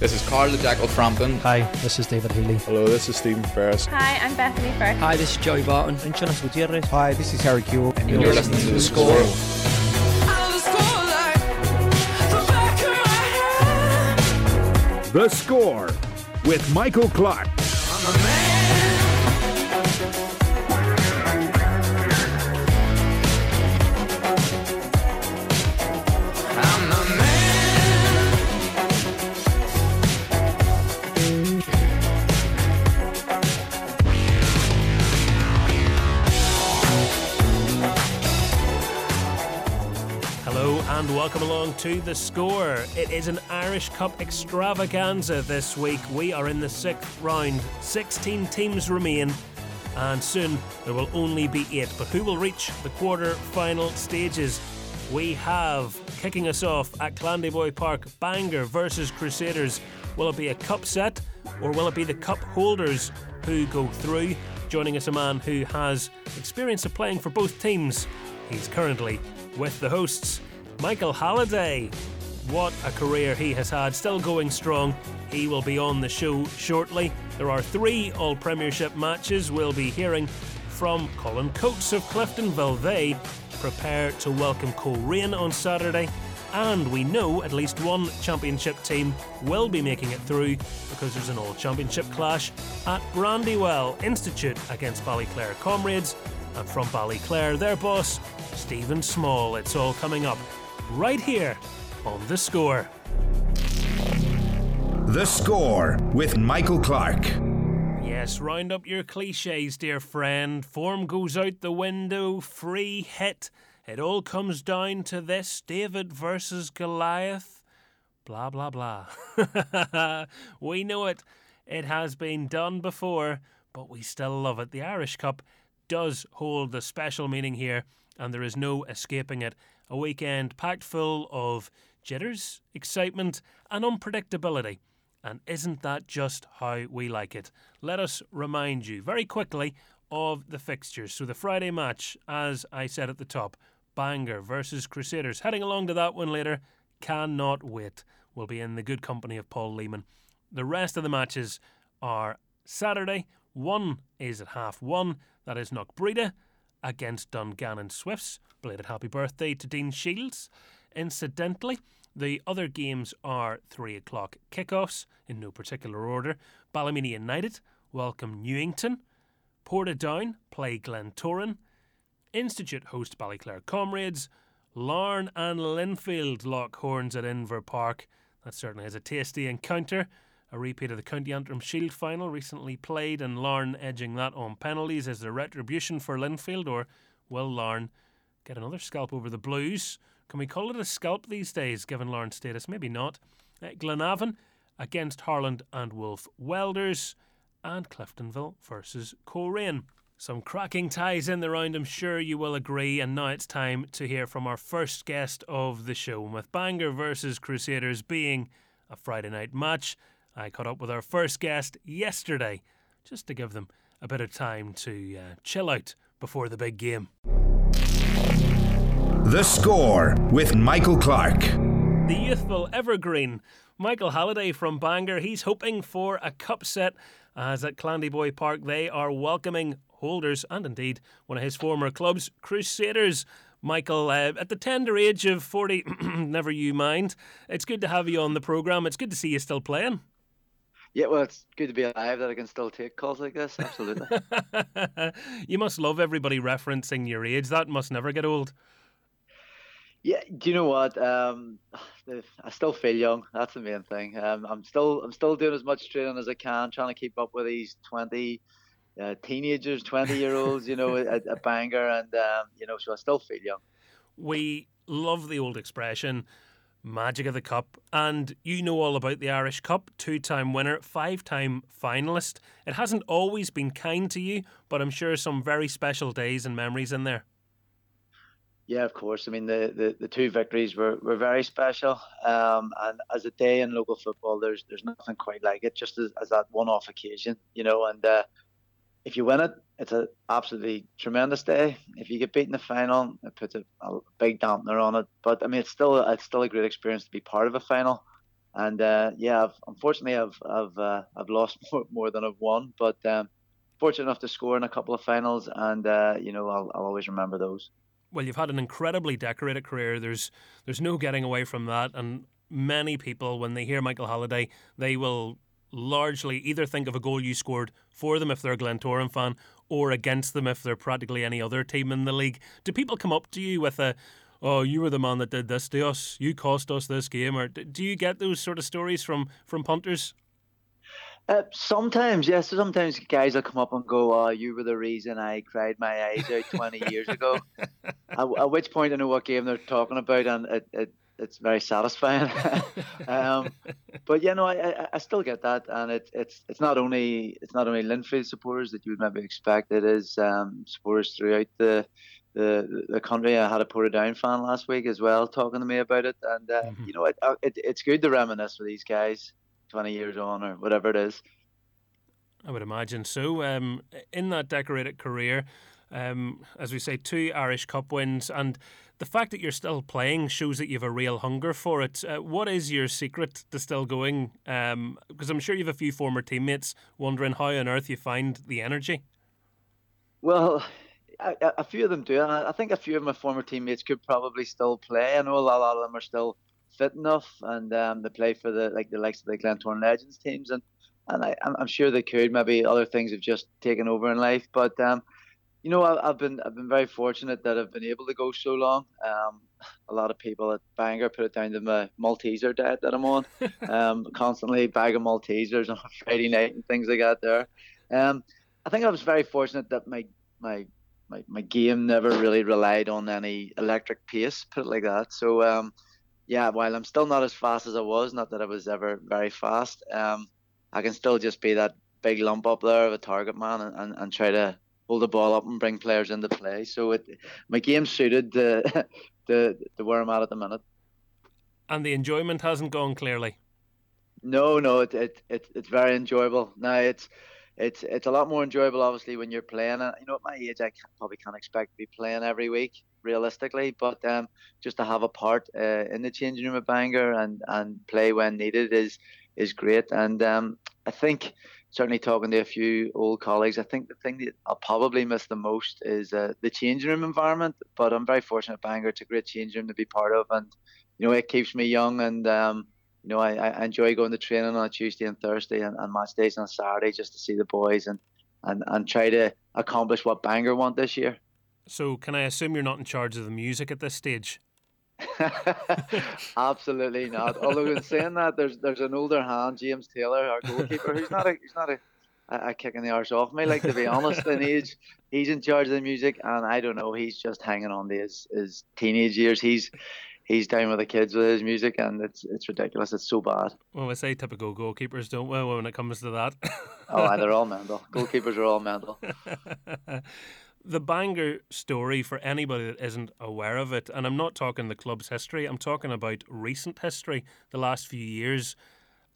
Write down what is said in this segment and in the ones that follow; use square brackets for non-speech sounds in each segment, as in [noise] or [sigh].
This is Carl the Jackal Frampton. Hi, this is David Healy. Hello, this is Stephen Ferris. Hi, I'm Bethany Firth. Hi, this is Joey Barton. And Jonas Gutierrez. Hi, this is Harry Kewell. And you're, you're listening to The Score. The Score with Michael Clark. Welcome along to the score. It is an Irish Cup extravaganza this week. We are in the sixth round. 16 teams remain, and soon there will only be eight. But who will reach the quarter final stages? We have kicking us off at Clandeboye Park Bangor versus Crusaders. Will it be a cup set or will it be the cup holders who go through? Joining us a man who has experience of playing for both teams. He's currently with the hosts. Michael Halliday. What a career he has had, still going strong. He will be on the show shortly. There are three All Premiership matches. We'll be hearing from Colin Coates of Cliftonville. They prepare to welcome Coleraine on Saturday. And we know at least one championship team will be making it through because there's an all championship clash at Brandywell Institute against Ballyclare Comrades. And from Ballyclare, their boss, Stephen Small. It's all coming up right here on The Score. The Score with Michael Clark. Yes, round up your cliches, dear friend. Form goes out the window, free hit. It all comes down to this David versus Goliath. Blah, blah, blah. [laughs] we know it. It has been done before, but we still love it. The Irish Cup does hold a special meaning here, and there is no escaping it. A weekend packed full of jitters, excitement, and unpredictability. And isn't that just how we like it? Let us remind you very quickly of the fixtures. So, the Friday match, as I said at the top, Bangor versus Crusaders. Heading along to that one later. Cannot wait. We'll be in the good company of Paul Lehman. The rest of the matches are Saturday. One is at half one. That is Knockbreda against Dungannon Swifts. Belated happy birthday to Dean Shiels. Incidentally, the other games are 3 o'clock kickoffs in no particular order. Ballymena United welcome Newington. Portadown play Glentoran. Institute host Ballyclare Comrades. Larne and Linfield lock horns at Inver Park. That certainly has a tasty encounter. A repeat of the County Antrim Shield final recently played, and Larne edging that on penalties. Is there retribution for Linfield, or will Larne get another scalp over the Blues. Can we call it a scalp these days, given Larne's status? Maybe not. Uh, Glenavon against Harland and Wolff Welders, and Cliftonville versus Coleraine. Some cracking ties in the round, I'm sure you will agree. And now it's time to hear from our first guest of the show. With Bangor versus Crusaders being a Friday night match, I caught up with our first guest yesterday just to give them a bit of time to uh, chill out before the big game. The Score with Michael Clark. The youthful evergreen Michael Halliday from Bangor. He's hoping for a cup set as at Clandeboye Park they are welcoming holders and indeed one of his former clubs, Crusaders. Michael, uh, at the tender age of 40, [clears throat] never you mind. It's good to have you on the programme. It's good to see you still playing. Yeah, well, it's good to be alive that I can still take calls like this. Absolutely. [laughs] you must love everybody referencing your age. That must never get old. Yeah, do you know what? Um, [sighs] I still feel young. That's the main thing. Um, I'm still I'm still doing as much training as I can, trying to keep up with these twenty uh, teenagers, twenty year olds. You know, a, at Bangor, and um, you know, so I still feel young. We love the old expression magic of the cup and you know all about the Irish Cup two-time winner five-time finalist it hasn't always been kind to you but I'm sure some very special days and memories in there yeah, of course. I mean, the, the, the two victories were, were very special. Um, and as a day in local football, there's there's nothing quite like it, just as, as that one off occasion, you know. And uh, if you win it, it's an absolutely tremendous day. If you get beaten in the final, it puts a, a big dampener on it. But I mean, it's still it's still a great experience to be part of a final. and uh, yeah, I've, unfortunately, I've I've uh, I've lost [laughs] more, more than I've won, but um, fortunate enough to score in a couple of finals, and uh, you know I'll, I'll always remember those. Well, you've had an incredibly decorated career. There's there's no getting away from that, and many people, when they hear Michael Halliday, they will largely either think of a goal you scored for them if they're a Glentoran fan, or against them if they're practically any other team in the league. Do people come up to you with a oh, you were the man that did this to us. You cost us this game. Or do you get those sort of stories from from punters? Uh, sometimes, yes. Sometimes guys will come up and go, "Oh, you were the reason I cried my eyes out 20 years ago." [laughs] at, at, which point, I know what game they're talking about, and it, it it's very satisfying. [laughs] um, but yeah, no, I, I still get that, and it, it's it's not only it's not only Linfield supporters that you would maybe expect. It is um, supporters throughout the the the country. I had a Portadown fan last week as well talking to me about it, and uh, mm-hmm. you know, it, uh, it, it's good to reminisce with these guys twenty years on or whatever it is. I would imagine so. Um, in that decorated career, um, as we say, two Irish Cup wins, and the fact that you're still playing shows that you have a real hunger for it. Uh, what is your secret to still going? Um, because I'm sure you have a few former teammates wondering how on earth you find the energy. Well, a, a, few of them do, and I think a few of my former teammates could probably still play. I know a lot, of them are still fit enough, and um, they play for the like the likes of the Glentoran Legends teams, and and I, am sure they could. Maybe other things have just taken over in life, but um, you know, I, have been I've been very fortunate that I've been able to go so long. Um, a lot of people at Bangor put it down to my Malteser diet that I'm on, [laughs] um, constantly bag of Maltesers on [laughs] Friday night and things like that. There, um, I think I was very fortunate that my my my, my game never really relied on any electric pace, put it like that. So um, yeah, while I'm still not as fast as I was, not that I was ever very fast, um, I can still just be that big lump up there of a target man and, and, and try to hold the ball up and bring players into play. So it my game suited the [laughs] the, the where I'm at at the minute. And the enjoyment hasn't gone clearly. No, no, it, it, it it's very enjoyable. Now it's it's it's a lot more enjoyable, obviously, when you're playing. And you know, at my age, I can't, probably can't expect to be playing every week, realistically. But um, just to have a part uh, in the changing room at Bangor and, and play when needed is is great. And um, I think certainly talking to a few old colleagues, I think the thing that I'll probably miss the most is uh, the changing room environment. But I'm very fortunate at Bangor; it's a great changing room to be part of, and you know, it keeps me young and. Um, you know, I, I enjoy going to training on a Tuesday and Thursday and, and match days on Saturday just to see the boys and, and, and try to accomplish what Bangor want this year. So, can I assume you're not in charge of the music at this stage? [laughs] Absolutely not. Although in saying that, there's there's an older hand, James Taylor, our goalkeeper, who's not a he's not a, a, a kicking the arse off me. Like to be honest, in age, he's in charge of the music, and I don't know, he's just hanging on to his his teenage years. He's he's down with the kids with his music, and it's it's ridiculous. It's so bad. Well, we say typical goalkeepers, don't we, when it comes to that? oh, they're [laughs] all mental. Goalkeepers are all mental. [laughs] the Bangor story for anybody that isn't aware of it, and I'm not talking the club's history, I'm talking about recent history, the last few years,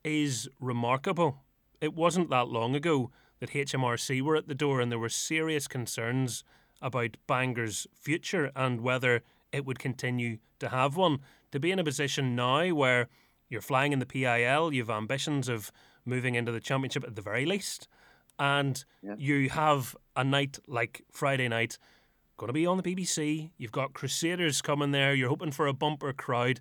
is remarkable. It wasn't that long ago that HMRC were at the door, and there were serious concerns about Bangor's future and whether it would continue to have one. To be in a position now where you're flying in the PIL, you have ambitions of moving into the championship at the very least, and yeah. you have a night like Friday night going to be on the BBC. You've got Crusaders coming there. You're hoping for a bumper crowd.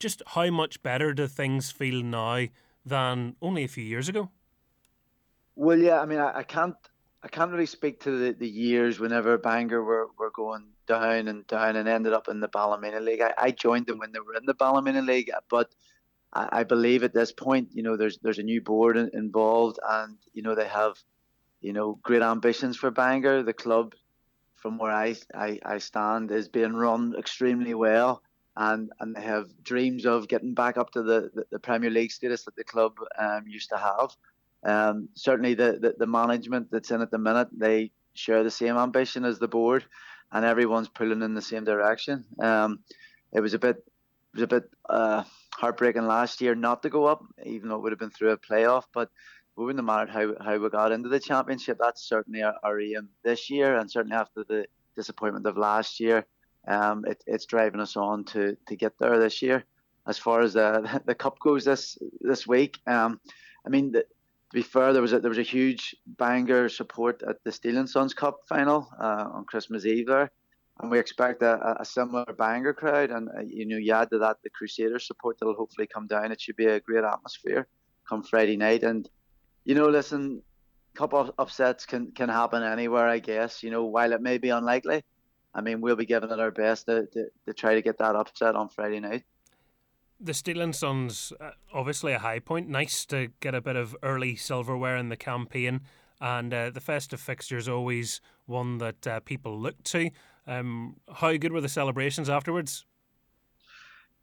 Just how much better do things feel now than only a few years ago? Well, yeah. I mean, I, I can't I can't really speak to the, the years whenever Bangor were, were going down and down and ended up in the Ballymena League. I, I joined them when they were in the Ballymena League, but I, I believe at this point, you know, there's there's a new board in, involved, and you know they have, you know, great ambitions for Bangor. The club, from where I, I, I stand, is being run extremely well, and and they have dreams of getting back up to the, the, the Premier League status that the club um, used to have. Um, certainly, the, the, the management that's in at the minute, they share the same ambition as the board, and everyone's pulling in the same direction. Um, it was a bit it was a bit uh, heartbreaking last year not to go up, even though it would have been through a playoff. But it wouldn't have mattered how, how we got into the championship. That's certainly our, our aim this year, and certainly after the disappointment of last year, um, it, it's driving us on to, to get there this year. as far as the [laughs] the cup goes this this week. Um, I mean, the, to be fair, there was a, there was a huge Bangor support at the Steel and Sons Cup final uh, on Christmas Eve there, and we expect a, a similar Bangor crowd. And uh, you know, you add to that the Crusaders support that'll hopefully come down. It should be a great atmosphere come Friday night. And you know, listen, cup of upsets can can happen anywhere, I guess. You know, while it may be unlikely, I mean, we'll be giving it our best to, to, to try to get that upset on Friday night the Steel and Sons, uh, obviously a high point. Nice to get a bit of early silverware in the campaign, and uh, the festive fixture is always one that uh, people look to. Um, how good were the celebrations afterwards?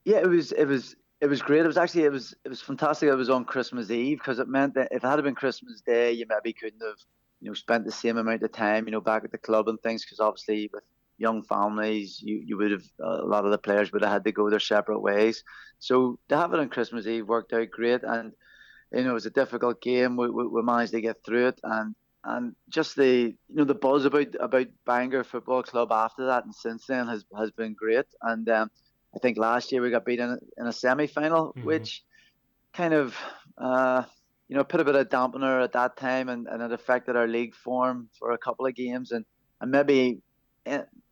Yeah, it was. It was. It was great. It was actually. It was. It was fantastic. It was on Christmas Eve because it meant that if it had been Christmas Day, you maybe couldn't have, you know, spent the same amount of time, you know, back at the club and things. Because obviously, with young families, you, you would have a lot of the players would have had to go their separate ways. So to have it on Christmas Eve worked out great, and you know it was a difficult game. We, we, we managed to get through it, and and just the you know the buzz about about Bangor Football Club after that and since then has has been great. And um, I think last year we got beat in, in a semi final, mm-hmm. which kind of. Uh, you know, put a bit of dampener at that time, and, and it affected our league form for a couple of games, and and maybe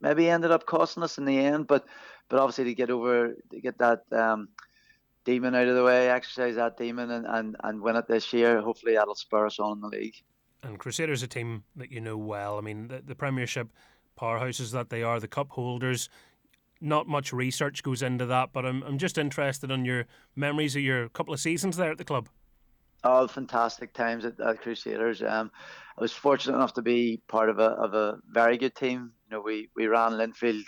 maybe ended up costing us in the end. But but obviously to get over to get that um, demon out of the way, exercise that demon, and, and, and win it this year. Hopefully that'll spur us on in the league. And Crusaders a team that you know well. I mean the, the Premiership powerhouses that they are, the cup holders. Not much research goes into that, but I'm I'm just interested in your memories of your couple of seasons there at the club. Oh, fantastic times at, at Crusaders. Um, I was fortunate enough to be part of a of a very good team. You know, we we ran Linfield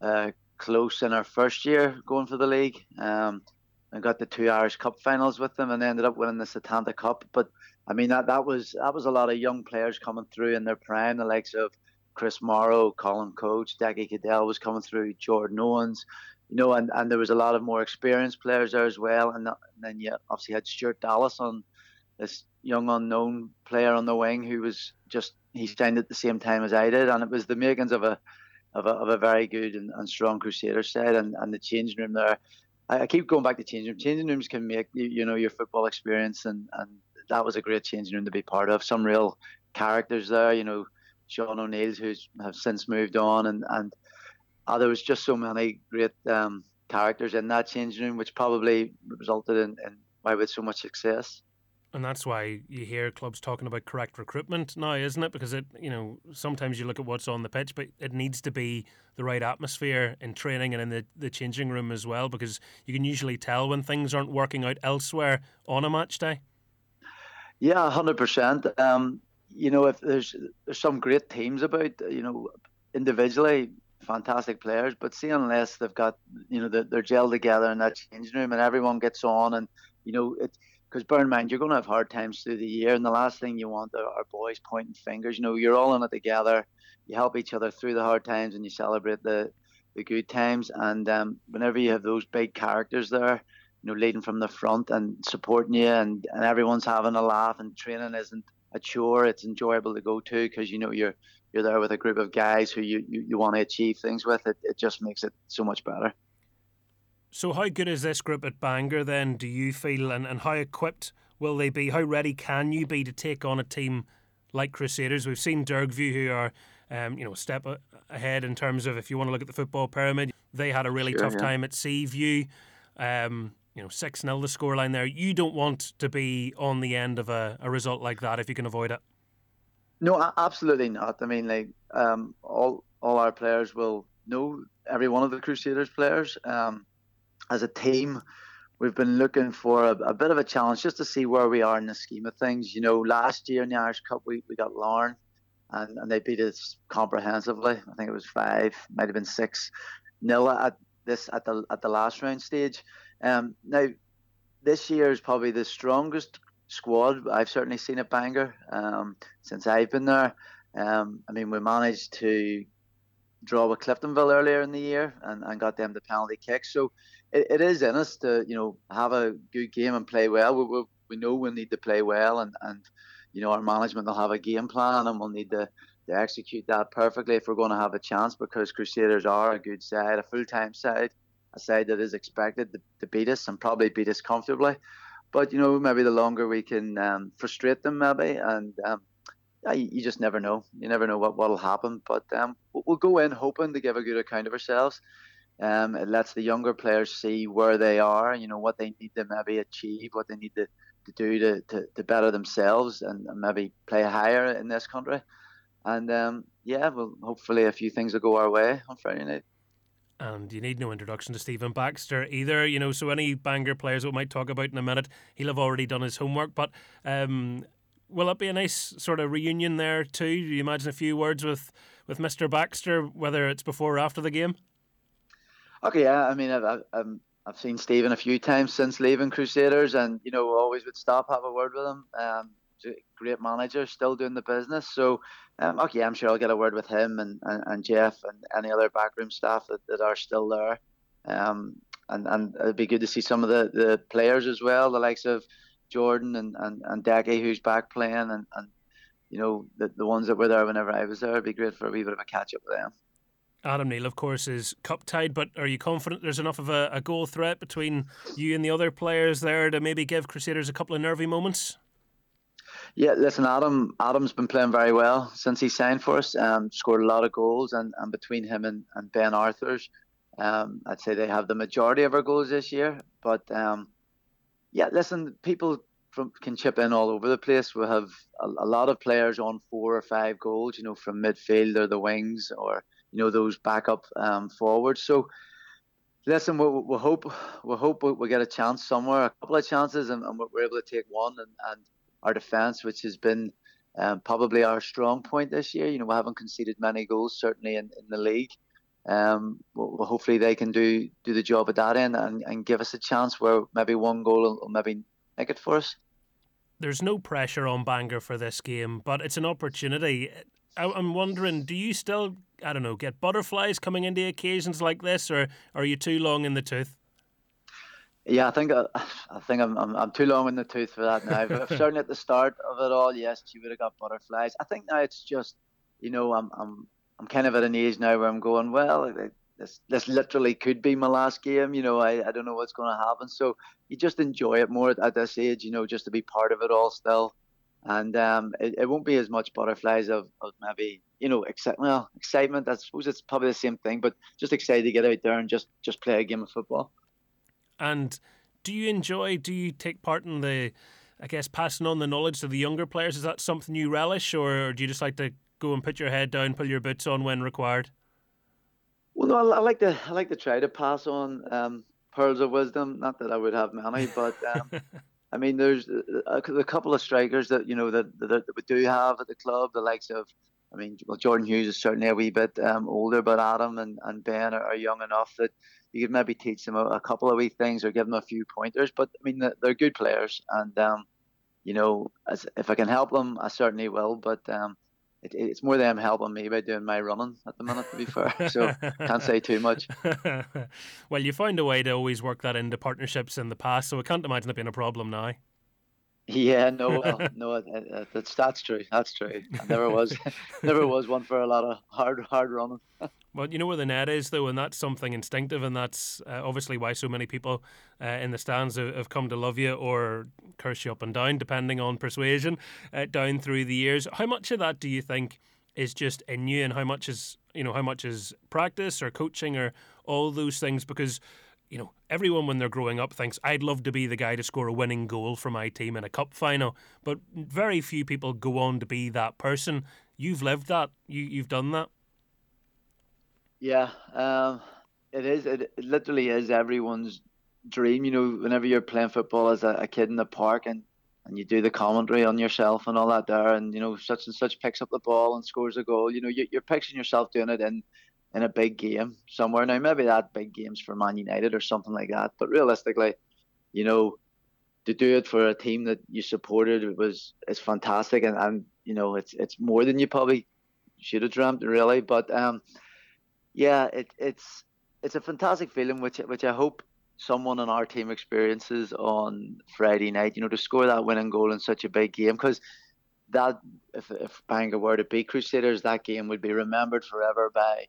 uh, close in our first year going for the league, um, and got the two Irish Cup finals with them, and ended up winning the Setanta Cup. But I mean that that was that was a lot of young players coming through in their prime, the likes of Chris Morrow, Colin Coates, Decky Caddell was coming through, Jordan Owens, you know, and, and there was a lot of more experienced players there as well. And, uh, and then you obviously had Stuart Dallas on this young unknown player on the wing who was just he mm-hmm. signed at the same time as I did, and it was the makings of a of a, of a very good and, and strong Crusader side, and, and the changing room there. I, I keep going back to changing room. Changing rooms can make you, you know your football experience, and, and that was a great changing room to be part of. Some real characters there, you know, Sean O'Neill's who have since moved on, and and uh, there was just so many great um, characters in that changing room, which probably resulted in, in why with so much success. And that's why you hear clubs talking about correct recruitment now, isn't it? Because it, you know, sometimes you look at what's on the pitch, but it needs to be the right atmosphere in training and in the, the changing room as well, because you can usually tell when things aren't working out elsewhere on a match day. Yeah, hundred um, percent. You know, if there's there's some great teams about, you know, individually fantastic players, but see unless they've got, you know, they're, they're gelled together in that changing room and everyone gets on and you know it's because bear in mind you're going to have hard times through the year, and the last thing you want are, are boys pointing fingers. You know, you're all in it together. You help each other through the hard times, and you celebrate the the good times. And um, whenever you have those big characters there, you know, leading from the front and supporting you, and, and everyone's having a laugh, and training isn't a chore. It's enjoyable to go to because you know you're you're there with a group of guys who you, you, you want to achieve things with. It it just makes it so much better. So, how good is this group at Bangor then, do you feel, and, and how equipped will they be? How ready can you be to take on a team like Crusaders? We've seen Dergview, who are, um, you know, a step ahead in terms of if you want to look at the football pyramid. They had a really sure, tough yeah. time at Seaview. Um, you know, 6 0 the scoreline there. You don't want to be on the end of a, a result like that if you can avoid it. No, absolutely not. I mean, like, um, all, all our players will know every one of the Crusaders players. Um, as a team, we've been looking for a, a, bit of a challenge just to see where we are in the scheme of things. You know, last year in the Irish Cup, we, we got Larne and, and they beat us comprehensively. I think it was five, might have been six nil at this at the at the last round stage. Um, now, this year is probably the strongest squad I've certainly seen at Bangor um, since I've been there. Um, I mean, we managed to draw with Cliftonville earlier in the year and, and got them the penalty kick. So it, it is in us to you know have a good game and play well. We, we, we know we need to play well, and, and you know our management will have a game plan, and we'll need to, to execute that perfectly if we're going to have a chance. Because Crusaders are a good side, a full time side. A side that is expected to, to beat us and probably beat us comfortably. But you know, maybe the longer we can um, frustrate them, maybe, and um, yeah, you, just never know. You never know what what'll happen. But um, we'll go in hoping to give a good account of ourselves. Um, it lets the younger players see where they are, you know, what they need to maybe achieve, what they need to, to do to, to, to better themselves and, and, maybe play higher in this country. And um, yeah, well, hopefully a few things will go our way on Friday night. And you need no introduction to Stephen Baxter either, you know. So any Bangor players we might talk about in a minute, he'll have already done his homework. But um, will it be a nice sort of reunion there too? Do you imagine a few words with with Mr. Baxter, whether it's before or after the game? Okay, yeah. I mean, I've, I've, I've seen Stephen a few times since leaving Crusaders, and you know, always would stop have a word with him. Um, great manager, still doing the business. So, um, okay, I'm sure I'll get a word with him and, and, and Jeff and any other backroom staff that, that are still there. Um, and, and it'd be good to see some of the, the players as well, the likes of Jordan and, and, and Decky, who's back playing, and, and you know, the, the ones that were there whenever I was there. It'd be great for a wee bit of a catch up with them. Adam Neal, of course, is cup tied, but are you confident there's enough of a, a goal threat between you and the other players there to maybe give Crusaders a couple of nervy moments? Yeah, listen, Adam. Adam's been playing very well since he signed for us. Um, scored a lot of goals, and, and between him and, and Ben Arthurs, um, I'd say they have the majority of our goals this year. But um, yeah, listen, people from can chip in all over the place. We have a, a, lot of players on four or five goals. You know, from midfield or the wings, or you know those backup um, forwards. So. Listen, we we hope we hope we get a chance somewhere, a couple of chances, and, and we're able to take one. And, and our defence, which has been um, probably our strong point this year. You know, we haven't conceded many goals, certainly in, in the league. Um, well, hopefully they can do do the job at that end and, and give us a chance where maybe one goal will, will maybe make it for us. There's no pressure on Bangor for this game, but it's an opportunity. I'm wondering, do you still, I don't know, get butterflies coming into occasions like this, or are you too long in the tooth? Yeah, I think uh, [sighs] I think I'm, I'm, I'm too long in the tooth for that now. But certainly at the start of it all, yes, she would have got butterflies. I think now it's just, you know, I'm I'm I'm kind of at an age now where I'm going, well, this this literally could be my last game. You know, I, I don't know what's going to happen. So you just enjoy it more at this age, you know, just to be part of it all still. And um, it, it won't be as much butterflies of, of maybe you know exci- well excitement. I suppose it's probably the same thing, but just excited to get out there and just just play a game of football. And do you enjoy? Do you take part in the, I guess, passing on the knowledge to the younger players? Is that something you relish, or do you just like to go and put your head down, pull your boots on when required? Well, no, I, I like to I like to try to pass on um, pearls of wisdom. Not that I would have many, but um, [laughs] I mean, there's a, a, couple of strikers that you know that, that, that we do have at the club, the likes of. I mean, well, Jordan Hughes is certainly a wee bit um, older, but Adam and, and Ben are, are young enough that you could maybe teach them a, a, couple of wee things or give them a few pointers. But I mean, they're good players, and um, you know, as, if I can help them, I certainly will. But um, it, it's more them helping me by doing my running at the minute, to be fair. [laughs] So can't say too much. [laughs] well, you found a way to always work that into partnerships in the past, so I can't imagine it being a problem now. Yeah, no, [laughs] well, no, that's that's true. That's true. I never was, [laughs] [laughs] never was one for a lot of hard, hard running. Well, you know where the net is, though, and that's something instinctive, and that's uh, obviously why so many people uh, in the stands have, have, come to love you or curse you up and down, depending on persuasion, uh, down through the years. How much of that do you think is just in you, and how much is you know how much is practice or coaching or all those things? Because you know everyone when they're growing up thinks I'd love to be the guy to score a winning goal for my team in a cup final, but very few people go on to be that person. You've lived that. You you've done that. Yeah, um, it is. It, it, literally is everyone's dream. You know, whenever you're playing football as a, a, kid in the park and, and you do the commentary on yourself and all that there, and you know such and such picks up the ball and scores a goal. You know, you, you're picturing yourself doing it in in a big game somewhere. Now maybe that big game's for Man United or something like that, but realistically, you know, to do it for a team that you supported it was it's fantastic, and, and you know it's it's more than you probably should have dreamt really, but um yeah, it, it's it's a fantastic feeling, which which I hope someone on our team experiences on Friday night. You know, to score that winning goal in such a big game, because that if if Bangor were to beat Crusaders, that game would be remembered forever by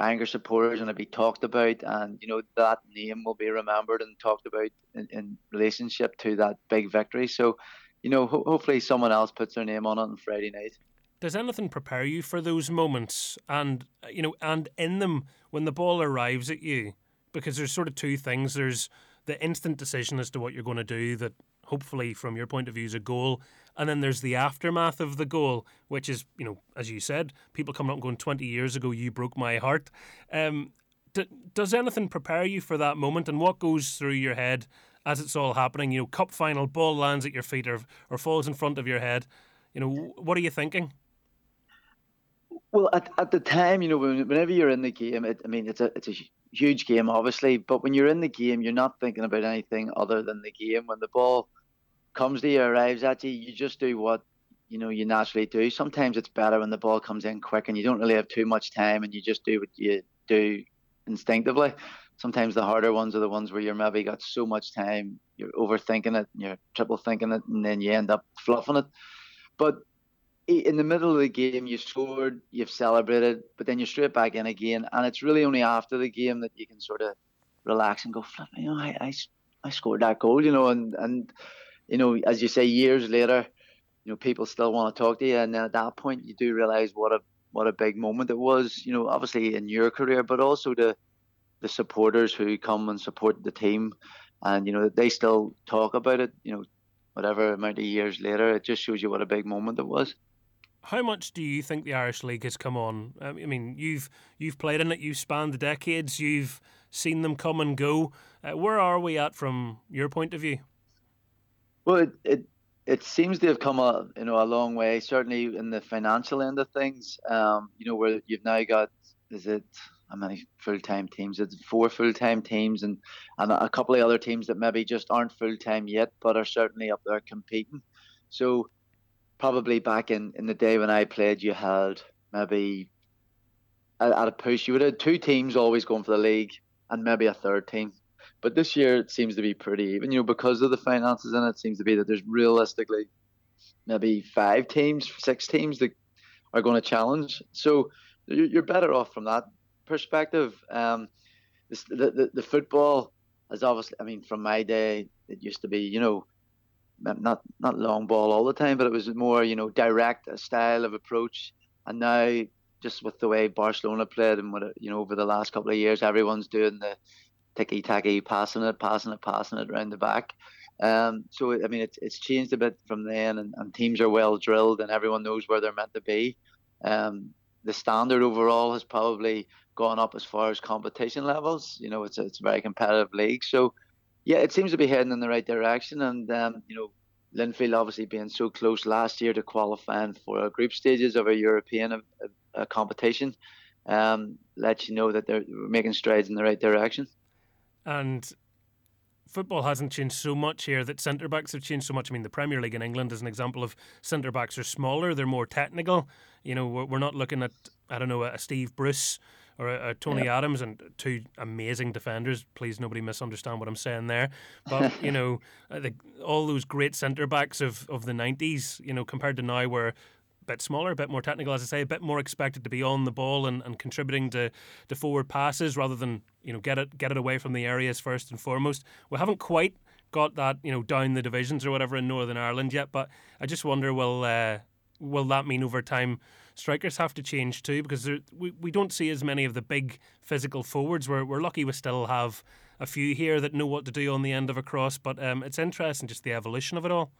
Bangor supporters and it'll be talked about, and you know that name will be remembered and talked about in, in relationship to that big victory. So, you know, ho- hopefully someone else puts their name on it on Friday night. Does anything prepare you for those moments, and you know, and in them when the ball arrives at you? Because there's sort of two things. There's the instant decision as to what you're going to do that hopefully from your point of view is a goal and then there's the aftermath of the goal which is you know as you said people coming up and going 20 years ago you broke my heart um, d- does anything prepare you for that moment and what goes through your head as it's all happening you know cup final ball lands at your feet or, or falls in front of your head you know what are you thinking well, at, at the time, you know, whenever you're in the game, it, I mean, it's a it's a huge game, obviously. But when you're in the game, you're not thinking about anything other than the game. When the ball comes to you, arrives at you, you just do what you know you naturally do. Sometimes it's better when the ball comes in quick and you don't really have too much time, and you just do what you do instinctively. Sometimes the harder ones are the ones where you're maybe got so much time, you're overthinking it, you're triple thinking it, and then you end up fluffing it. But in the middle of the game, you scored, you've celebrated, but then you're straight back in again, and it's really only after the game that you can sort of relax and go, you know, I, I, I scored that goal, you know, and and you know, as you say, years later, you know, people still want to talk to you, and then at that point, you do realize what a what a big moment it was, you know, obviously in your career, but also the the supporters who come and support the team, and you know, they still talk about it, you know, whatever amount of years later, it just shows you what a big moment it was. How much do you think the Irish League has come on? I mean, you've you've played in it, you've spanned the decades, you've seen them come and go. Uh, where are we at from your point of view? Well, it, it it seems to have come a you know a long way. Certainly in the financial end of things, um, you know, where you've now got is it how many full time teams? It's four full time teams and and a couple of other teams that maybe just aren't full time yet, but are certainly up there competing. So probably back in, in the day when I played, you had maybe at, at a push, you would have two teams always going for the league and maybe a third team. But this year it seems to be pretty even, you know, because of the finances in it, it seems to be that there's realistically maybe five teams, six teams that are going to challenge. So you're better off from that perspective. Um, the, the, the football is obviously, I mean, from my day, it used to be, you know, not not long ball all the time, but it was more you know direct style of approach. And now just with the way Barcelona played and what you know over the last couple of years, everyone's doing the ticky tacky, passing it, passing it, passing it around the back. Um, so I mean, it's it's changed a bit from then, and, and teams are well drilled, and everyone knows where they're meant to be. Um, the standard overall has probably gone up as far as competition levels. You know, it's a, it's a very competitive league, so yeah, it seems to be heading in the right direction. And um, you know, Linfield obviously being so close last year to qualifying for group stages of a European uh, uh, competition um, lets you know that they're making strides in the right direction. And football hasn't changed so much here that centre backs have changed so much. I mean, the Premier League in England is an example of centre backs are smaller, they're more technical. You know, we're not looking at I don't know a Steve Bruce or a, a Tony yeah. Adams and two amazing defenders. Please, nobody misunderstand what I'm saying there. But [laughs] you know, the, all those great centre backs of, of the '90s, you know, compared to now, where bit smaller, a bit more technical, as I say, a bit more expected to be on the ball and, and contributing to, to forward passes rather than you know get it get it away from the areas first and foremost. We haven't quite got that you know down the divisions or whatever in Northern Ireland yet, but I just wonder will uh, will that mean over time? strikers have to change too because we, we don't see as many of the big physical forwards. We're, we're lucky we still have a few here that know what to do on the end of a cross, but um, it's interesting just the evolution of it all.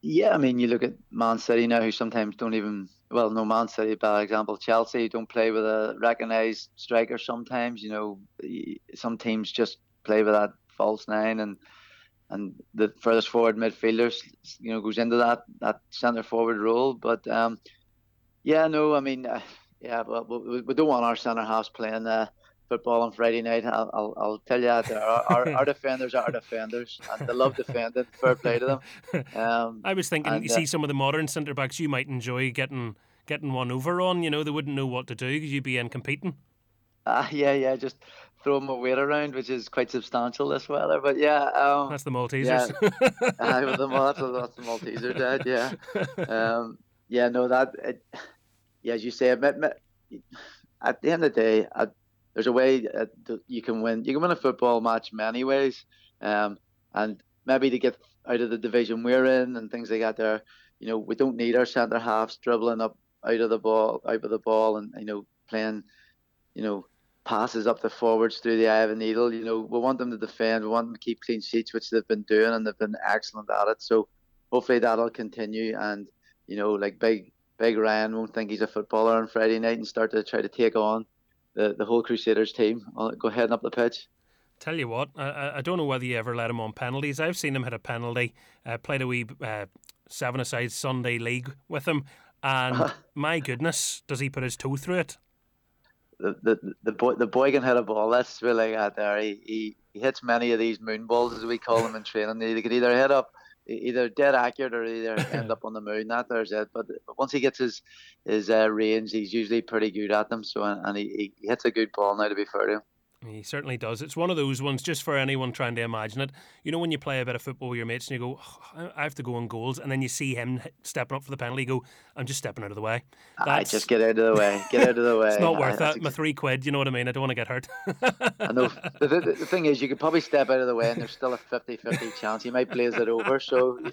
Yeah, I mean, you look at Man City now, who sometimes don't even, well, no, Man City, bad example. Chelsea don't play with a recognised striker sometimes. You know, some teams just play with that false nine and and the furthest forward midfielders, you know, goes into that that centre forward role. But um, yeah, no, I mean, uh, yeah, well, we, we, don't want our centre halves playing uh, football on Friday night. I'll, I'll, I'll tell you that our, our, our, defenders are our defenders, and they love defending. Fair play to them. [laughs] Um, I was thinking, and, you uh, see some of the modern centre backs, you might enjoy getting getting one over on. You know, they wouldn't know what to do because you'd be in competing. Ah, uh, yeah, yeah, just throw my weight around, which is quite substantial this weather. But yeah, um, that's the Maltesers. Yeah, [laughs] uh, the, that's, that's the Malteser dad. Yeah, um, yeah, no, that. It, yeah, as you say, at the end of the day, I, there's a way that you can win. You can win a football match many ways, um, and maybe to get out of the division we're in and things like that. There, you know, we don't need our centre halves dribbling up out of the ball, out of the ball, and you know, playing, you know, passes up the forwards through the eye of a needle. You know, we want them to defend. We want them to keep clean sheets, which they've been doing, and they've been excellent at it. So hopefully that'll continue. And you know, like big big Ryan won't think he's a footballer on Friday night and start to try to take on the, the whole Crusaders team. I'll go heading up the pitch. Tell you what, I, I don't know whether you ever let him on penalties. I've seen him hit a penalty, uh, played a wee uh, seven aside Sunday league with him, and [laughs] my goodness, does he put his toe through it? The, the the boy the boy can hit a ball. That's really out there. He, he he hits many of these moon balls as we call them in training. He can either hit up either dead accurate or either [laughs] end up on the moon. That there's it. But, once he gets his his uh, range, he's usually pretty good at them. So and he, he hits a good ball now. To be fair to him. He certainly does. It's one of those ones just for anyone trying to imagine it. You know, when you play a bit of football with your mates and you go, oh, I have to go on goals, and then you see him stepping up for the penalty, you go, I'm just stepping out of the way. That's... I just get out of the way. Get out of the [laughs] way. it's not worth it. My three quid, you know what I mean? I don't want to get hurt. [laughs] I know. The, the, the, thing is, you could probably step out of the way, and there's still a 50 50 chance. He might blaze it over. So. [laughs]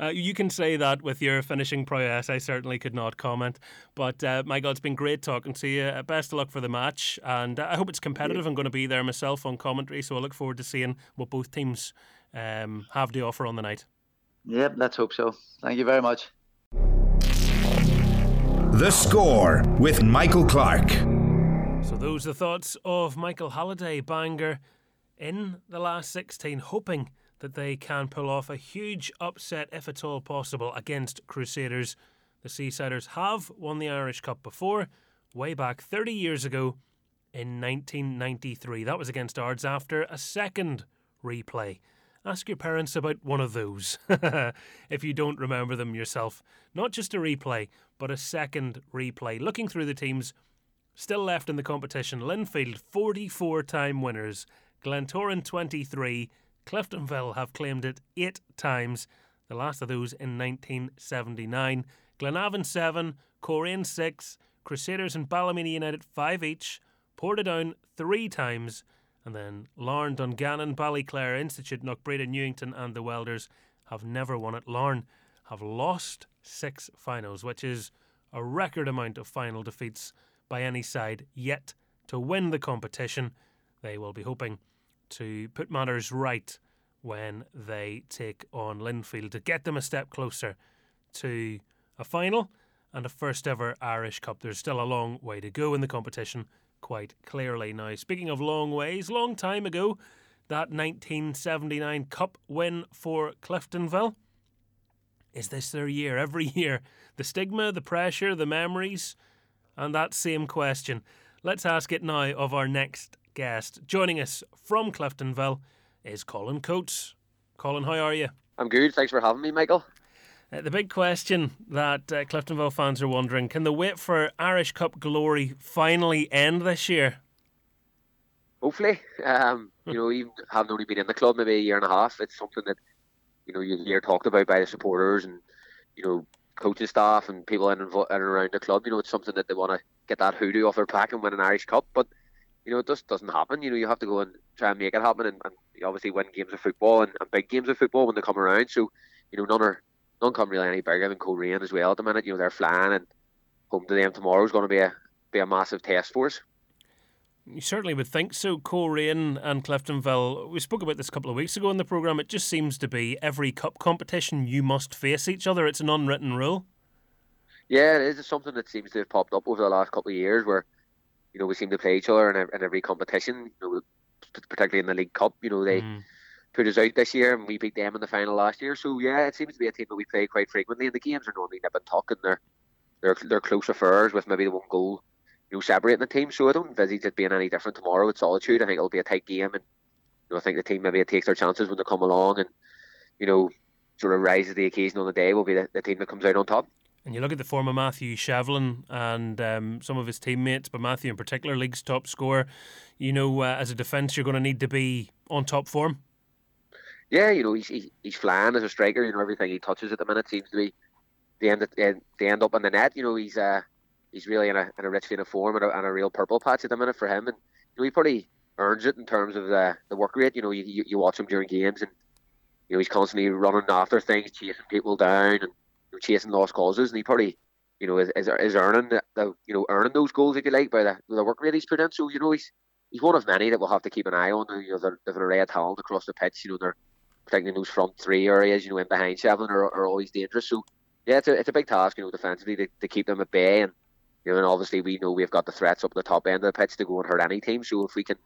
Uh, you can say that with your finishing prowess. I certainly could not comment. But uh, God, it's been great talking to you. Uh, best of luck for the match, and uh, I hope it's competitive. Yeah. I'm going to be there myself on commentary, so I look forward to seeing what both teams um, have to offer on the night. Yep, let's hope so. Thank you very much. The score with Michael Clark. So those are the thoughts of Michael Halliday, Bangor, in the last 16, hoping that they can pull off a huge upset, if at all possible, against Crusaders. The Seasiders have won the Irish Cup before, way back 30 years ago in 1993. That was against Ards after a second replay. Ask your parents about one of those [laughs] if you don't remember them yourself. Not just a replay, but a second replay. Looking through the teams still left in the competition Linfield 44 time winners, Glentoran 23, Cliftonville have claimed it eight times, the last of those in 1979. Glenavon 7, Coleraine 6, Crusaders and Ballymena United 5 each, Portadown 3 times, and then Larne, Dungannon, Ballyclare, Institute, Knockbreda, Newington, and the Welders have never won it. Larne have lost six finals, which is a record amount of final defeats by any side yet to win the competition. They will be hoping to put matters right when they take on Linfield to get them a step closer to a final and a first ever Irish Cup. There's still a long way to go in the competition, quite clearly. Now, speaking of long ways, long time ago, that 1979 Cup win for Cliftonville. Is this their year? Every year. The stigma, the pressure, the memories, and that same question. Let's ask it now of our next guest. Joining us from Cliftonville is Colin Coates. Colin, how are you? I'm good. Thanks for having me, Michael. Uh, the big question that uh, Cliftonville fans are wondering can the wait for Irish Cup glory finally end this year? Hopefully. Um, you know, [laughs] even having only been in the club maybe a year and a half, it's something that, you know, you hear talked about by the supporters and, you know, coaching staff and people in, in and around the club. You know, it's something that they want to get that hoodoo off their pack and win an Irish Cup. But you know, it just doesn't happen. You know, you have to go and try and make it happen, and, and obviously win games of football and, and, big games of football when they come around. So, you know, none are none come really any bigger than Coleraine as well at the minute. You know, they're flying, and home to them tomorrow is going to be a be a massive test for us. You certainly would think so. Coleraine and Cliftonville. We spoke about this a couple of weeks ago in the programme. It just seems to be every cup competition you must face each other. It's an unwritten rule. Yeah, it is. It's something that seems to have popped up over the last couple of years where you know, we seem to play each other in, in every competition. You know, particularly in the League Cup. You know, they mm. put us out this year, and we beat them in the final last year. So yeah, it seems to be a team that we play quite frequently. And the games are normally nip and tuck, and they're they're they're close affairs with maybe the one goal, you know, separating the team. So I don't envisage it being any different tomorrow at Solitude. I think it'll be a tight game, and you know, I think the team maybe it takes their chances when they come along, and you know, sort of rises the occasion on the day will be the, the team that comes out on top. And you look at the form of Matthew Shevlin and um, some of his teammates, but Matthew in particular, league's top scorer. You know, uh, as a defence, you're going to need to be on top form. Yeah, you know, he's he's, flying as a striker. You know, everything he touches at the minute seems to be the end the end, the end up in the net. You know, he's uh, he's really in a, in a rich vein of form and a, and a real purple patch at the minute for him. And you know, he probably earns it in terms of the, the work rate. You know, you, you, you watch him during games and you know he's constantly running after things, chasing people down and you know, chasing lost causes, and he probably you know is, is, is earning the, the, you know earning those goals if you like by the, the work rate he's put in. So you know he's he's one of many that we'll have to keep an eye on. You know, they're, array of talent across the pitch. You know, they're particularly those front three areas. You know, in behind Shevlin are, are always dangerous. So yeah, it's a it's a big task. You know, defensively to, to keep them at bay and you know, and obviously we know we've got the threats up the top end of the pitch to go and hurt any team. So if we can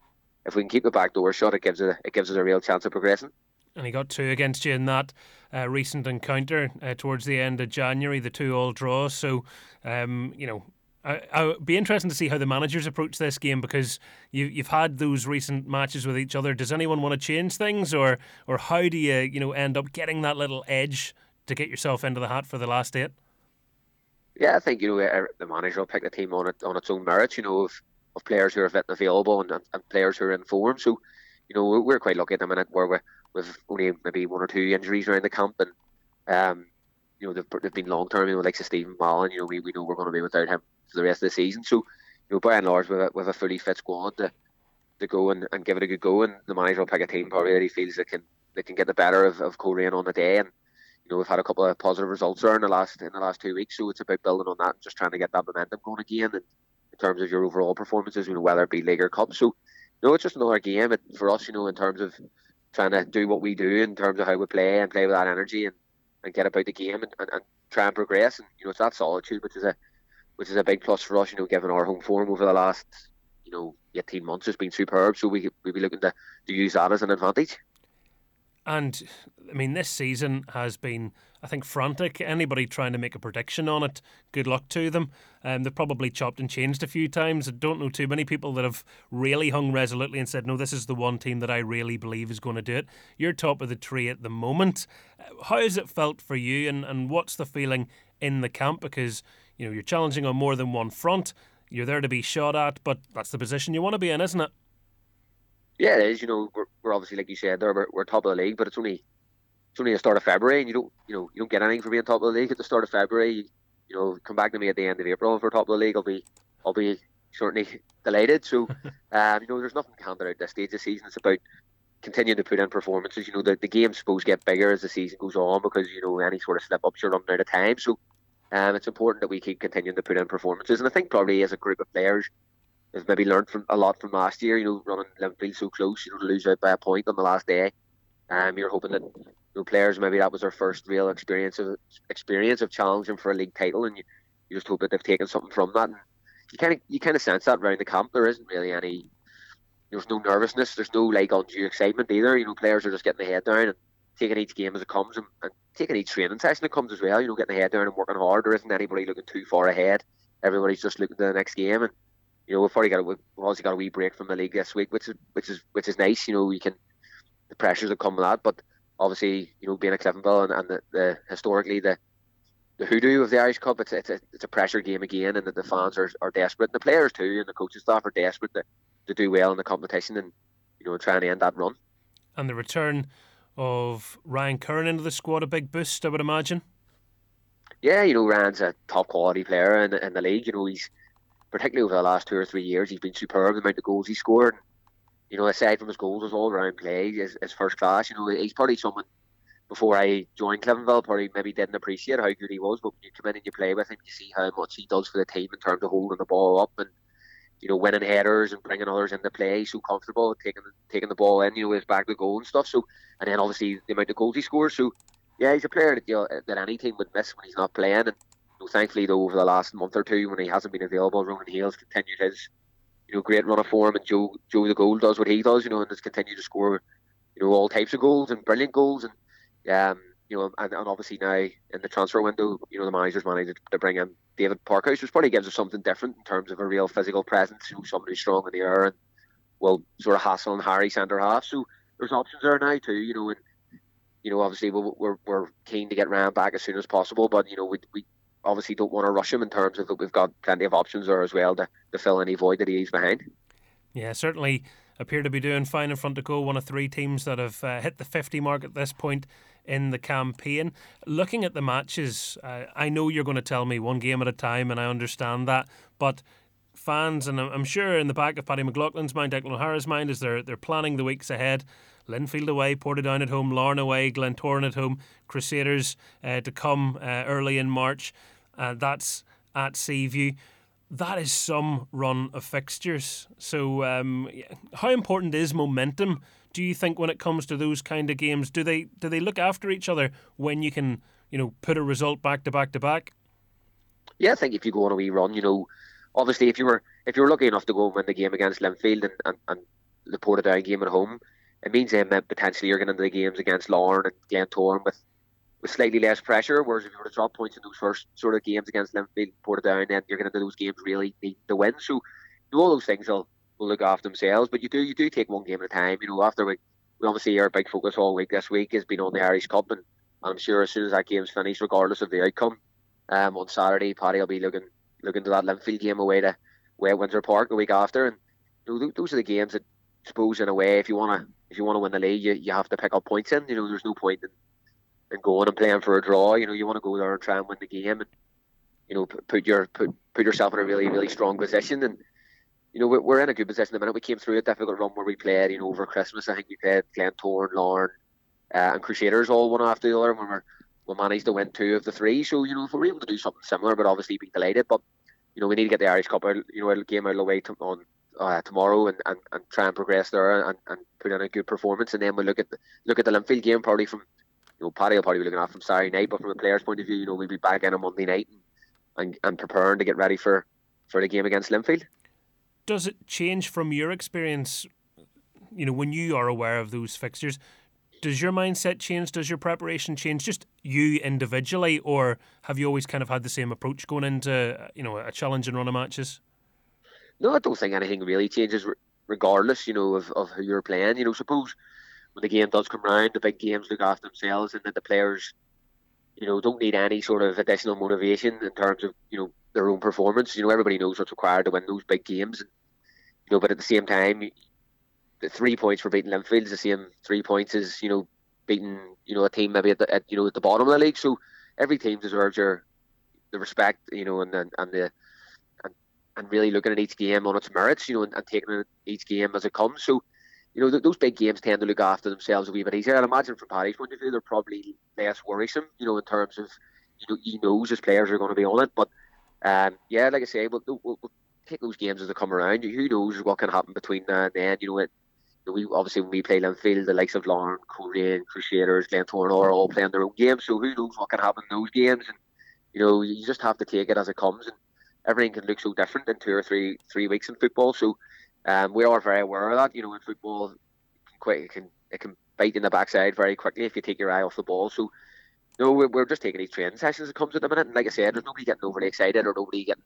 if we can keep the back door shut, it gives it it gives us a real chance of progressing. And he got two against you in that uh, recent encounter uh, towards the end of January, the two all draws. So, um, you know, I, I'll be interesting to see how the managers approach this game because you, you've had those recent matches with each other. Does anyone want to change things, or or how do you you know end up getting that little edge to get yourself into the hat for the last eight? Yeah, I think you know the manager will pick the team on it on its own merits. You know, of, of players who are fit and available, and, and, players who are in form. So, you know, we're, quite lucky at the minute where we're with only maybe one or two injuries around the camp, and um, you know they've, they've been long term. You know, like Stephen Mallon, you know, we, we know we're going to be without him for the rest of the season. So, you know, by and large, with a, with a fully fit squad to, to go and, and give it a good go, and the manager will pick a team probably that he feels that can that can get the better of, of Coleraine on the day. And you know, we've had a couple of positive results there in the last in the last two weeks, so it's about building on that and just trying to get that momentum going again. And in terms of your overall performances, you know, whether it be league or cup. So, you know, it's just another game it, for us, you know, in terms of trying to do what we do in terms of how we play and play with that energy and, and get about the game and, and, and try and progress. And you know, it's that Solitude which is a which is a big plus for us. You know, given our home form over the last you know 18 months has been superb, so we we be looking to, to use that as an advantage. And I mean, this season has been, I think, frantic. Anybody trying to make a prediction on it, good luck to them. Um, they've probably chopped and changed a few times. I don't know too many people that have really hung resolutely and said, no, this is the one team that I really believe is going to do it. You're top of the tree at the moment. How has it felt for you, and, and what's the feeling in the camp? Because you know you're challenging on more than one front. You're there to be shot at, but that's the position you want to be in, isn't it? Yeah, it is. You know, we're, we're obviously like you said, there we're, we're top of the league, but it's only it's only the start of February, and you don't you know you don't get anything for being top of the league at the start of February. You, know, come back to me at the end of April for top of the league. I'll be I'll be certainly [laughs] delighted. So, [laughs] um, you know, there's nothing counted out this stage of the season. It's about continuing to put in performances. You know, the, the game's supposed to get bigger as the season goes on because you know any sort of slip ups are running out of time. So, um, it's important that we keep continuing to put in performances. And I think probably as a group of players, have maybe learned from a lot from last year. You know, running Linfield so close, you know, to lose out by a point on the last day. Um, you're hoping that you know, players maybe that was their first real experience of experience of challenging for a league title, and you, you just hope that they've taken something from that. You kind of you kind of sense that around the camp. There isn't really any. There's no nervousness. There's no like undue excitement either. You know, players are just getting the head down and taking each game as it comes, and, and taking each training session that comes as well. You know, getting the head down and working hard. There isn't anybody looking too far ahead. Everybody's just looking to the next game, and you know, we've probably got a, we've obviously got a wee break from the league this week, which is which is which is nice. You know, we can the pressures that come with that, but obviously, you know, being a Cliftonville and, and the, the historically the the hoodoo of the Irish Cup, it's it's a, it's a pressure game again, and that the fans are, are desperate, and the players too, and the coaching staff are desperate to, to do well in the competition, and you know, trying to end that run. And the return of Ryan Curran into the squad, a big boost, I would imagine. Yeah, you know, Ryan's a top quality player in, in the league. You know, he's particularly over the last two or three years, he's been superb. The amount of goals he scored, you know, aside from his goals, his all round play is, is first class. You know, he's probably someone before I joined Cliftonville probably maybe didn't appreciate how good he was, but when you come in and you play with him, you see how much he does for the team in terms of holding the ball up and you know winning headers and bringing others into play. He's so comfortable taking taking the ball in, you know, his back to goal and stuff. So, and then obviously the amount of goals he scores. So, yeah, he's a player that you know, that any team would miss when he's not playing. And know, thankfully, though, over the last month or two, when he hasn't been available, Ronan Hale's continued his, you know, great run of form, and Joe Joe the goal does what he does, you know, and has continued to score, you know, all types of goals and brilliant goals, and um, you know, and, and obviously now in the transfer window, you know, the managers managed to bring in David Parkhouse, which probably gives us something different in terms of a real physical presence, you know, somebody strong in the air and will sort of hassle and harry centre half. So there's options there now too, you know, and you know, obviously we're, we're keen to get Ryan back as soon as possible, but you know, we, we obviously don't want to rush him in terms of that we've got plenty of options there as well to, to fill any void that he leaves behind. Yeah, certainly appear to be doing fine in front of goal. One of three teams that have uh, hit the 50 mark at this point in the campaign. Looking at the matches, uh, I know you're going to tell me one game at a time, and I understand that, but fans, and I'm sure in the back of Paddy McLaughlin's mind, Declan O'Hara's mind, as they're they're planning the weeks ahead. Linfield away, Portadown at home, Larne away, Glentoran at home, Crusaders uh, to come uh, early in March. Uh, that's at Seaview. That is some run of fixtures. So, um, how important is momentum? Do you think when it comes to those kind of games, do they do they look after each other when you can, you know, put a result back to back to back? Yeah, I think if you go on a wee run, you know, obviously if you were if you were lucky enough to go and win the game against Linfield and, and, and the Portadown game at home, it means then that potentially you're getting into the games against Larne and Glentoran with with slightly less pressure. Whereas if you were to drop points in those first sort of games against Linfield, Portadown, then you're getting into those games really need to win. So all those things will, will look after themselves. But you do you do take one game at a time. You know, after we we obviously our big focus all week this week has been on the Irish Cup, and I'm sure as soon as that game's finished, regardless of the outcome, um, on Saturday, Paddy will be looking looking to that Linfield game away to at Windsor Park the week after, and you know, those are the games that, suppose, in a way, if you want to if you want to win the league, you, you have to pick up points in. You know, there's no point in, in going and playing for a draw. You know, you want to go there and try and win the game, and you know, put your put put yourself in a really really strong position. And you know, we're, in a good position at the minute. We came through a difficult run where we played. You know, over Christmas, I think we played Glentoran, Larne, uh, and Crusaders all one after the other. And we were we managed to win two of the three. So you know, if we're able to do something similar, but obviously be delighted. But you know, we need to get the Irish Cup you know, game out of the way to, on uh, tomorrow and, and, and try and progress there and, and put in a good performance. And then we'll look at the, look at the Linfield game probably from, you know, Paddy will probably be looking at from Saturday night, but from a player's point of view, you know, we'll be back in on Monday night and, and, and preparing to get ready for, for the game against Linfield. Does it change from your experience, you know, when you are aware of those fixtures? does your mindset change? Does your preparation change? Just you individually, or have you always kind of had the same approach going into you know a challenging run of matches? No, I don't think anything really changes, regardless, you know, of, of who you're playing. You know, suppose when the game does come round, the big games look after themselves, and that the players, you know, don't need any sort of additional motivation in terms of you know their own performance. You know, everybody knows what's required to win those big games, and, you know, but at the same time, the three points for beating Linfield is the same three points as you know beating you know a team maybe at the at, you know at the bottom of the league. So every team deserves your the respect, you know, and and, and the and, and really looking at each game on its merits, you know, and, and taking each game as it comes. So you know, th- those big games tend to look after themselves a wee bit easier. I'd imagine from Paddy's point of view, they're probably less worrisome, you know, in terms of, you know, he knows his players are going to be on it. But, um, yeah, like I say, we'll, we'll, we'll take those games as they come around. Who knows what can happen between now and then, you know, it, we obviously when we play Linfield, the likes of Larne, Coleraine, Crusaders, Glentoran are all playing their own games. So who knows what can happen in those games? And you know, you just have to take it as it comes. And everything can look so different in two or three three weeks in football. So um, we are very aware of that. You know, in football, it can quite it can it can bite in the backside very quickly if you take your eye off the ball. So. Know, we're, we're just taking these training sessions that comes at the minute. And like I said, there's nobody getting overly excited or nobody getting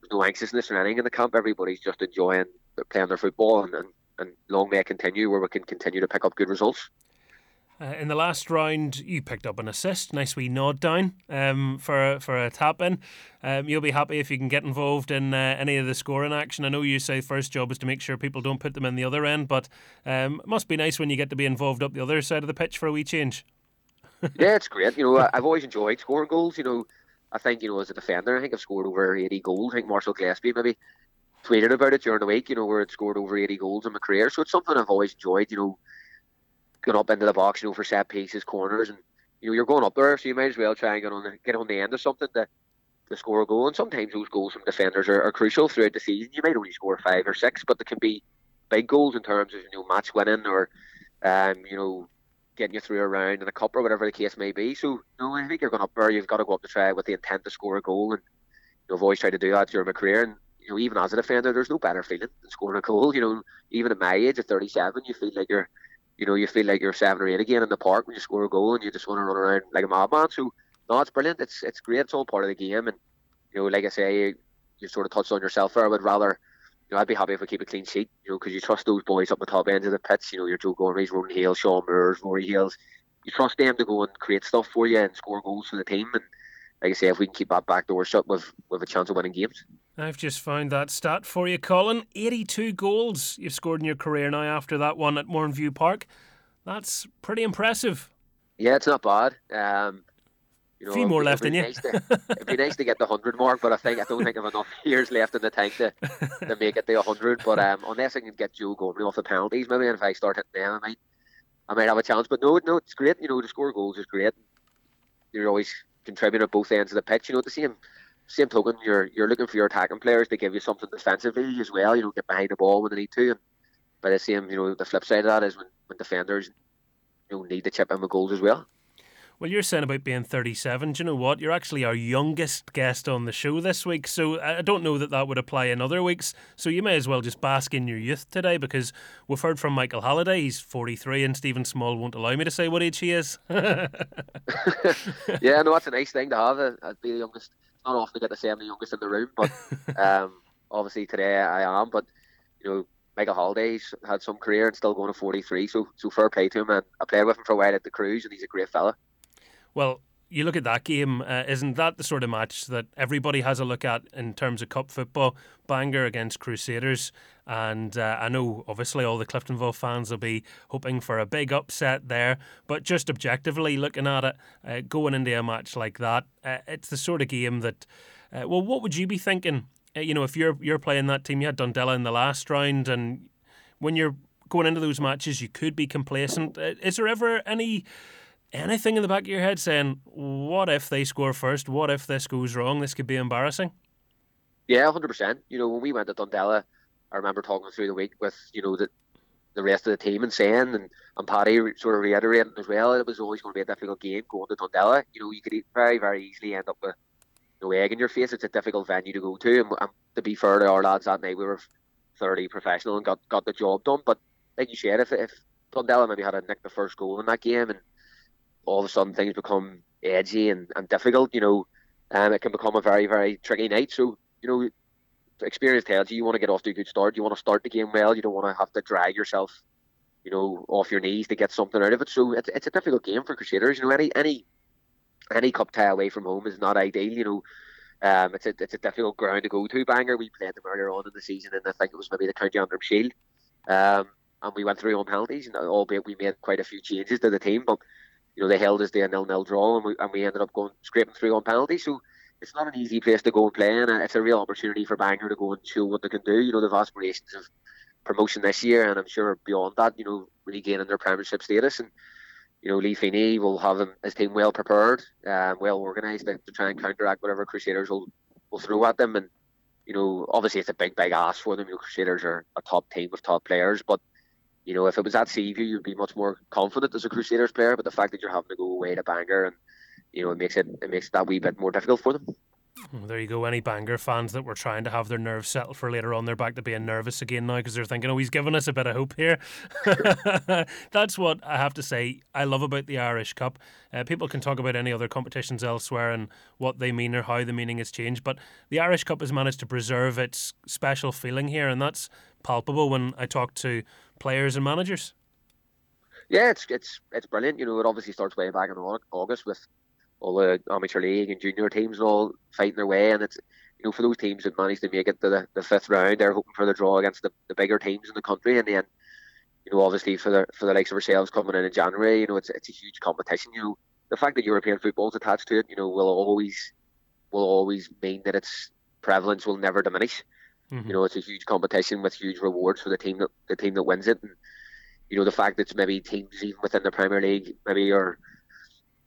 there's no anxiousness or anything in the camp. Everybody's just enjoying playing their football and, and and long may it continue where we can continue to pick up good results. Uh, in the last round, you picked up an assist, nice wee nod down um, for for a tap in. Um, you'll be happy if you can get involved in uh, any of the scoring action. I know you say first job is to make sure people don't put them in the other end, but um, it must be nice when you get to be involved up the other side of the pitch for a wee change. [laughs] yeah, it's great. You know, I've always enjoyed scoring goals. You know, I think you know as a defender, I think I've scored over eighty goals. I think Marshall Gillespie maybe tweeted about it during the week, you know, where it scored over 80 goals in my career. So it's something I've always enjoyed, you know, going up into the box, you know, for set pieces, corners, and you know, you're going up there, so you might as well try and get on the, get on the end of something to, to score a goal. And sometimes those goals from defenders are, are crucial throughout the season. You might only score five or six, but they can be big goals in terms of you know match winning or um, you know getting you through a round in a cup or whatever the case may be. So no, I think you're going up there. You've got to go up to try with the intent to score a goal, and you know, I've always tried to do that during my career. And you know, even as a defender, there's no better feeling than scoring a goal. You know, even at my age, at 37, you feel like you're, you know, you feel like you're seven or eight again in the park when you score a goal and you just want to run around like a madman. So, no, it's brilliant. It's it's great. It's all part of the game. And, you know, like I say, you, you sort of touched on yourself there. I would rather, you know, I'd be happy if we keep a clean sheet, you know, because you trust those boys up the top end of the pitch, you know, your Joe Gormley's, Ronan Hale, Sean Moores, Rory Hales. You trust them to go and create stuff for you and score goals for the team. And, like I say, if we can keep that back door shut, with with a chance of winning games. I've just found that stat for you, Colin. 82 goals you've scored in your career now after that one at Mourneview Park. That's pretty impressive. Yeah, it's not bad. Um, you know, a few more left in you. Nice to, it'd be nice to get the hundred mark, but I think I don't think I've enough [laughs] years left in the tank to, to make it to hundred. But um, unless I can get Joe going off the penalties, maybe if I start hitting them, I might I might have a chance. But no, no, it's great. You know, to score goals is great. You're always contributing at both ends of the pitch. You know, at the same same token, you're you're looking for your attacking players to give you something defensively as well. You know, get behind the ball when they need to. And by the same, you know, the flip side of that is when, when defenders you know, need to chip in with goals as well. Well, you're saying about being 37. Do you know what? You're actually our youngest guest on the show this week. So I don't know that that would apply in other weeks. So you may as well just bask in your youth today because we've heard from Michael Halliday. He's 43 and Stephen Small won't allow me to say what age he is. [laughs] yeah, no, that's a nice thing to have. I'd uh, be the youngest. It's not often to get to say I'm the youngest in the room, but [laughs] um, obviously today I am. But, you know, Michael Halliday's had some career and still going to 43. So, so fair play to him. And I played with him for a while at the Crues and he's a great fella. Well, you look at that game, uh, isn't that the sort of match that everybody has a look at in terms of cup football? Bangor against Crusaders. And uh, I know, obviously, all the Cliftonville fans will be hoping for a big upset there. But just objectively looking at it, uh, going into a match like that, uh, it's the sort of game that, uh, well, what would you be thinking? Uh, you know, if you're you're playing that team, you had Dundela in the last round, and when you're going into those matches, you could be complacent. Is there ever any anything in the back of your head saying, what if they score first? What if this goes wrong? This could be embarrassing. Yeah, hundred percent. You know, when we went to Dundela, I remember talking through the week with you know the the rest of the team and saying, and, and Paddy sort of reiterating as well, it was always going to be a difficult game going to Dundela. You know, you could very, very easily end up with no egg in your face. It's a difficult venue to go to. And, and to be fair to our lads that night, we were thoroughly professional and got, got the job done. But like you said, if, if Dundela maybe had a nick the first goal in that game and all of a sudden things become edgy and, and difficult, you know, um, it can become a very, very tricky night. So, you know, experience tells you you want to get off to a good start. You want to start the game well. You don't want to have to drag yourself, you know, off your knees to get something out of it. So it's, it's a difficult game for Crusaders. You know, any any any cup tie away from home is not ideal. You know, um, it's a it's a difficult ground to go to. Bangor, we played them earlier on in the season, and I think it was maybe the County Antrim Shield. Um, and we went through on penalties, and albeit we made quite a few changes to the team, but you know, they held us to a nil-nil draw, and we, and we ended up going scraping through on penalties. So it's not an easy place to go and play, and it's a real opportunity for Bangor to go and show what they can do. You know, they've aspirations of promotion this year, and I'm sure beyond that, you know, regaining their Premiership status. And you know, Lee Feeney will have him, his team well prepared, um, well organised to, to, try and counteract whatever Crusaders will, will throw at them. And you know, obviously it's a big, big ask for them. You know, Crusaders are a top team with top players, but you know, if it was at Seaview, you'd be much more confident as a Crusaders player. But the fact that you're having to go away to Bangor, and you know, it makes it it makes that wee bit more difficult for them. Well, there you go. Any Bangor fans that were trying to have their nerves settled for later on, they're back to being nervous again now because they're thinking, oh, he's given us a bit of hope here. [laughs] That's what I have to say I love about the Irish Cup. Uh, people can talk about any other competitions elsewhere and what they mean or how the meaning has changed, but the Irish Cup has managed to preserve its special feeling here, and that's palpable when I talk to players and managers. Yeah, it's it's it's brilliant. You know, it obviously starts way back in August with all the amateur league and junior teams and all fighting their way, and it's you know for those teams that manage to make it to the, the fifth round, they're hoping for the draw against the, the bigger teams in the country, and then you know obviously for the for the likes of ourselves coming in in January, you know it's it's a huge competition. You know the fact that European football is attached to it, you know, will always will always mean that its prevalence will never diminish. Mm-hmm. You know, it's a huge competition with huge rewards for the team that the team that wins it, and you know the fact that maybe teams even within the Premier League maybe are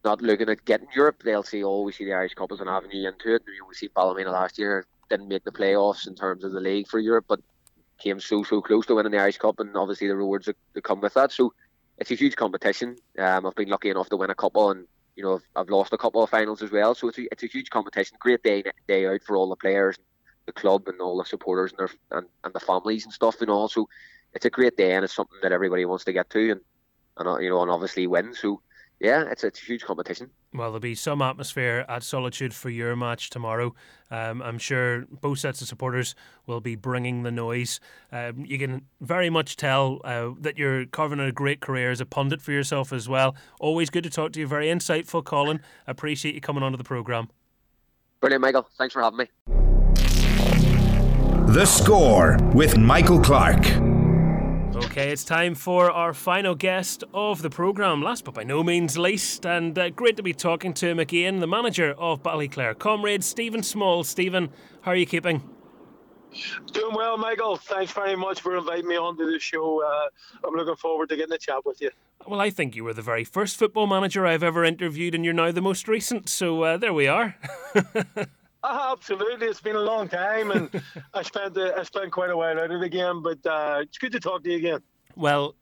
not looking at getting Europe. They'll see, oh, we see the Irish Cup as an avenue into it. We see Ballymena last year didn't make the playoffs in terms of the league for Europe, but came so so close to winning the Irish Cup, and obviously the rewards that, come with that. So it's a huge competition. Um, I've been lucky enough to win a couple, and you know I've, I've lost a couple of finals as well. So it's a, it's a huge competition. Great day day out for all the players, the club, and all the supporters and their and, and the families and stuff. And all. So it's a great day, and it's something that everybody wants to get to, and and you know and obviously win. So yeah, it's, it's a huge competition. Well, there'll be some atmosphere at Solitude for your match tomorrow. Um, I'm sure both sets of supporters will be bringing the noise. Um, you can very much tell uh, that you're carving a great career as a pundit for yourself as well. Always good to talk to you. Very insightful, Colin. Appreciate you coming onto the programme. Brilliant, Michael. Thanks for having me. The Score with Michael Clark. Okay, it's time for our final guest of the programme, last but by no means least, and uh, great to be talking to him again, the manager of Ballyclare Comrades, Stephen Small. Stephen, how are you keeping? Doing well, Michael. Thanks very much for inviting me onto the show. Uh, I'm looking forward to getting a chat with you. Well, I think you were the very first football manager I've ever interviewed, and you're now the most recent, so uh, there we are. [laughs] uh, absolutely, it's been a long time, and [laughs] I spent uh, I spent quite a while out of the game, but uh, it's good to talk to you again. Well,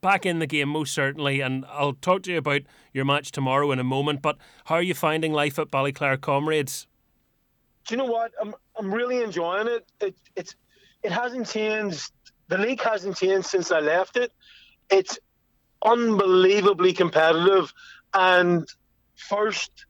back in the game, most certainly, and I'll talk to you about your match tomorrow in a moment. But how are you finding life at Ballyclare Comrades? Do you know what? I'm I'm really enjoying it. It it's it hasn't changed. The league hasn't changed since I left it. It's unbelievably competitive, and first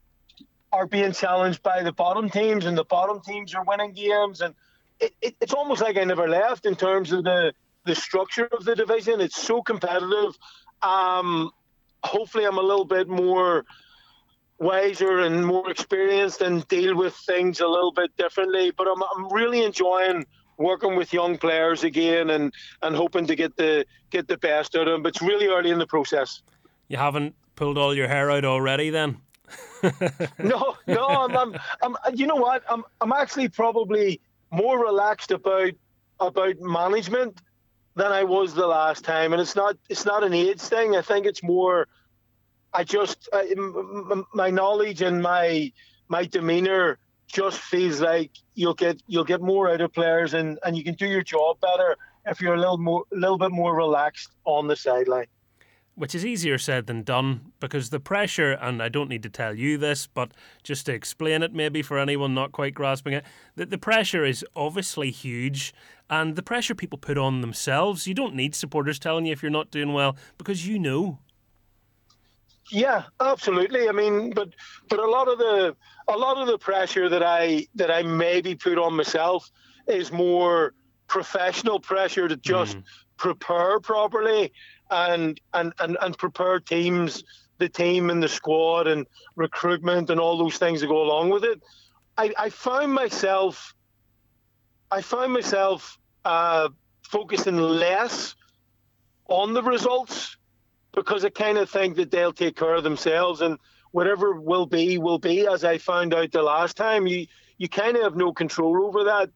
are being challenged by the bottom teams, and the bottom teams are winning games, and it, it, it's almost like I never left in terms of the the structure of the division. It's so competitive. Um, hopefully, I'm a little bit more wiser and more experienced and deal with things a little bit differently. But I'm, I'm really enjoying working with young players again and, and hoping to get the get the best out of them. But it's really early in the process. You haven't pulled all your hair out already, then? No, no. I'm, I'm, I'm, You know what? I'm, I'm actually probably more relaxed about about management than I was the last time, and it's not it's not an age thing. I think it's more I just my knowledge and my my demeanor just feels like you'll get you'll get more out of players and, and you can do your job better if you're a little more a little bit more relaxed on the sideline. Which is easier said than done because the pressure, and I don't need to tell you this, but just to explain it maybe for anyone not quite grasping it, that the pressure is obviously huge and the pressure people put on themselves. You don't need supporters telling you if you're not doing well because you know. Yeah, absolutely. I mean, but but a lot of the a lot of the pressure that I that I maybe put on myself is more professional pressure to just mm. prepare properly and, and and and prepare teams, the team and the squad and recruitment and all those things that go along with it. I, I found myself I found myself uh, focusing less on the results because I kind of think that they'll take care of themselves and whatever will be will be. As I found out the last time, you you kind of have no control over that,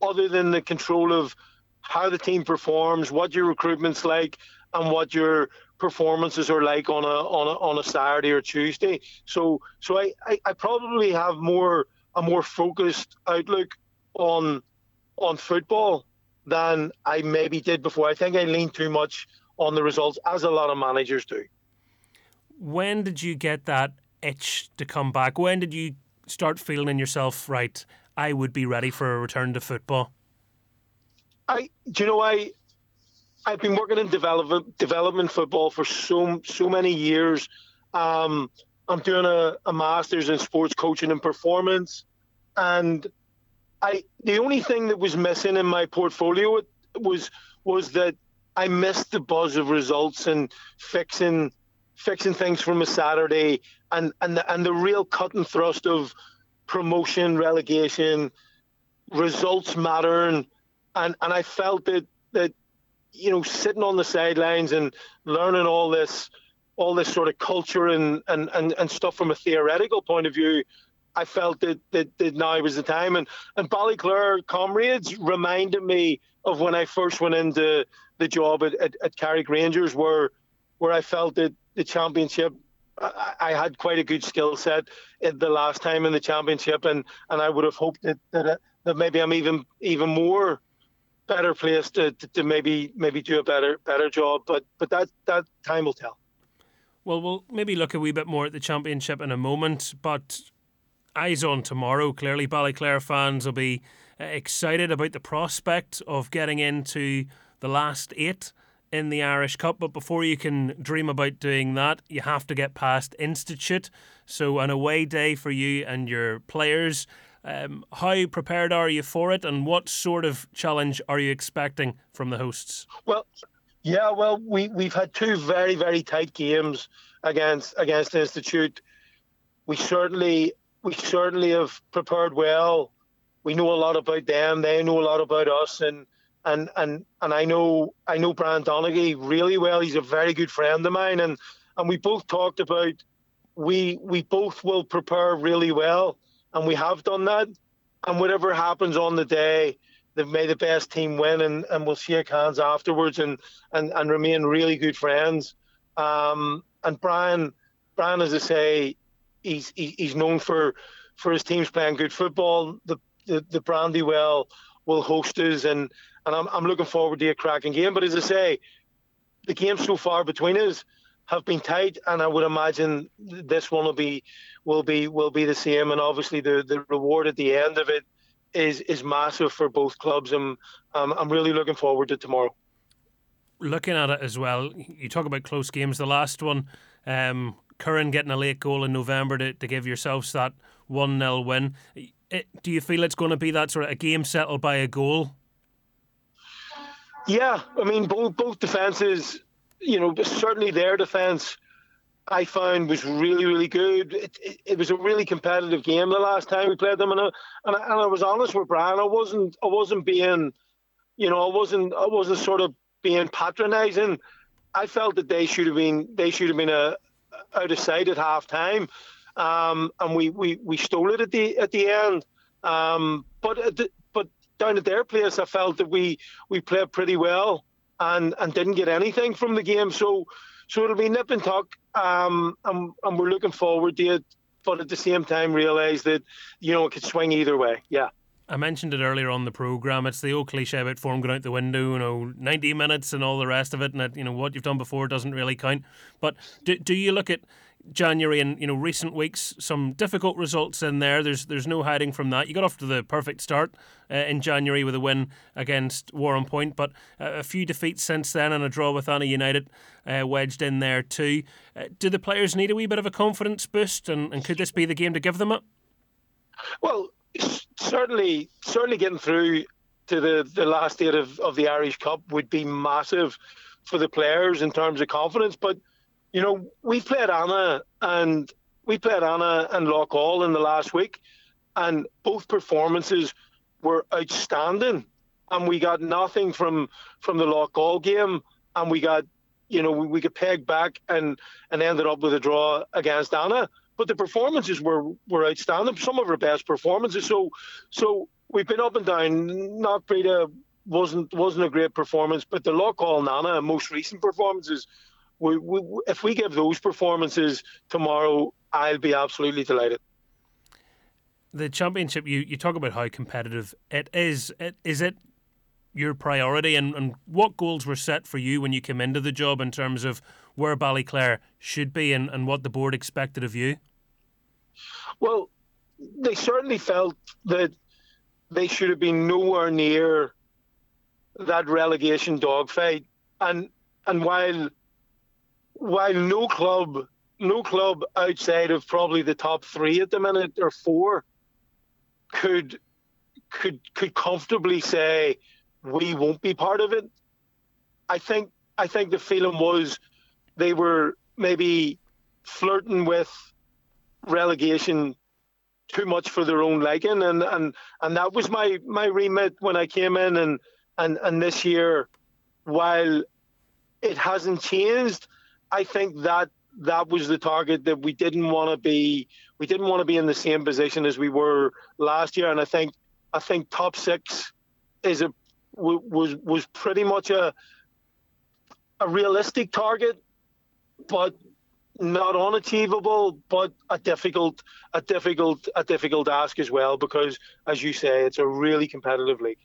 other than the control of how the team performs, what your recruitment's like, and what your performances are like on a on a on a Saturday or Tuesday. So so I, I, I probably have more a more focused outlook on on football than I maybe did before. I think I lean too much on the results, as a lot of managers do. When did you get that itch to come back? When did you start feeling in yourself, right, I would be ready for a return to football? I, do you know, I, I've been working in development development football for so so many years. Um, I'm doing a, a master's in sports coaching and performance, and I the only thing that was missing in my portfolio was was that I missed the buzz of results and fixing fixing things from a Saturday and and the, and the real cut and thrust of promotion, relegation, results matter and and, and I felt that that you know sitting on the sidelines and learning all this all this sort of culture and, and, and, and stuff from a theoretical point of view, I felt that, that, that now was the time. And, and Ballyclare comrades reminded me of when I first went into the job at, at, at Carrick Rangers, where where I felt that the championship, I, had quite a good skill set at the last time in the championship, and, and I would have hoped that that, that maybe I'm even even more better place to, to, to maybe maybe do a better better job. But but that that time will tell. Well, we'll maybe look a wee bit more at the championship in a moment, but eyes on tomorrow. Clearly, Ballyclare fans will be uh, excited about the prospect of getting into the last eight in the Irish Cup. But before you can dream about doing that, you have to get past Institute. So, an away day for you and your players. Um, how prepared are you for it, and what sort of challenge are you expecting from the hosts? Well, yeah, well, we we've had two very very tight games against against the Institute. We certainly we certainly have prepared well. We know a lot about them. They know a lot about us, and and and and I know I know Brian Donaghy really well. He's a very good friend of mine, and and we both talked about we we both will prepare really well, and we have done that. And whatever happens on the day, they may the best team win, and, and we'll shake hands afterwards and, and, and remain really good friends. Um, and Brian, Brian, as I say, he's he's known for for his teams playing good football. The the, the Brandywell will host us, and and I'm I'm looking forward to a cracking game. But as I say, the games so far between us have been tight, and I would imagine this one will be will be will be the same. And obviously, the the reward at the end of it is is massive for both clubs, and um, I'm really looking forward to tomorrow. Looking at it as well, you talk about close games. The last one, um, Curran getting a late goal in November to, to give yourselves that one 0 win. It, do you feel it's going to be that sort of a game settled by a goal? Yeah, I mean both both defenses you know, certainly their defence I found was really, really good. It, it, it, was a really competitive game the last time we played them, and I, and I, and I was honest with Brian. I wasn't, I wasn't being, you know, I wasn't, I wasn't sort of being patronising. I felt that they should have been, they should have been a, out of sight at half time, um, and we, we, we stole it at the at the end. Um, but the, but down at their place, I felt that we we played pretty well and and didn't get anything from the game. So so it'll be nip and tuck, um, and, and we're looking forward to it. But at the same time, realise that you know it could swing either way. Yeah. I mentioned it earlier on the program. It's the old cliche about form going out the window, you know, ninety minutes and all the rest of it, and that, you know what you've done before doesn't really count. But do do you look at January and you know recent weeks, some difficult results in there. There's there's no hiding from that. You got off to the perfect start uh, in January with a win against Warrenpoint, but uh, a few defeats since then and a draw with Annagh United uh, wedged in there too. Uh, do the players need a wee bit of a confidence boost, and, and could this be the game to give them it? Well, certainly, certainly getting through to the, the last eight of, of the Irish Cup would be massive for the players in terms of confidence, but you know, we played Annagh and we played Annagh and Loughgall in the last week, and both performances were outstanding. And we got nothing from from the Loughgall game, and we got, you know, we, we got pegged back and and ended up with a draw against Annagh. But the performances were were outstanding. Some of our best performances. So so we've been up and down. Knockbreda wasn't wasn't a great performance, but the Loughgall and Annagh most recent performances we, we, if we give those performances tomorrow, I'll be absolutely delighted. The championship, you, you talk about how competitive it is. It, is it your priority, and, and what goals were set for you when you came into the job in terms of where Ballyclare should be and, and what the board expected of you? Well, they certainly felt that they should have been nowhere near that relegation dogfight. And and while while no club, no club outside of probably the top three at the minute or four could could could comfortably say we won't be part of it. I think I think the feeling was they were maybe flirting with relegation too much for their own liking and and and that was my my remit when I came in and and and this year while it hasn't changed I think that that was the target that we didn't want to be. We didn't want to be in the same position as we were last year, and I think I think top six is a was was pretty much a a realistic target, but not unachievable, but a difficult a difficult a difficult ask as well because, as you say, it's a really competitive league.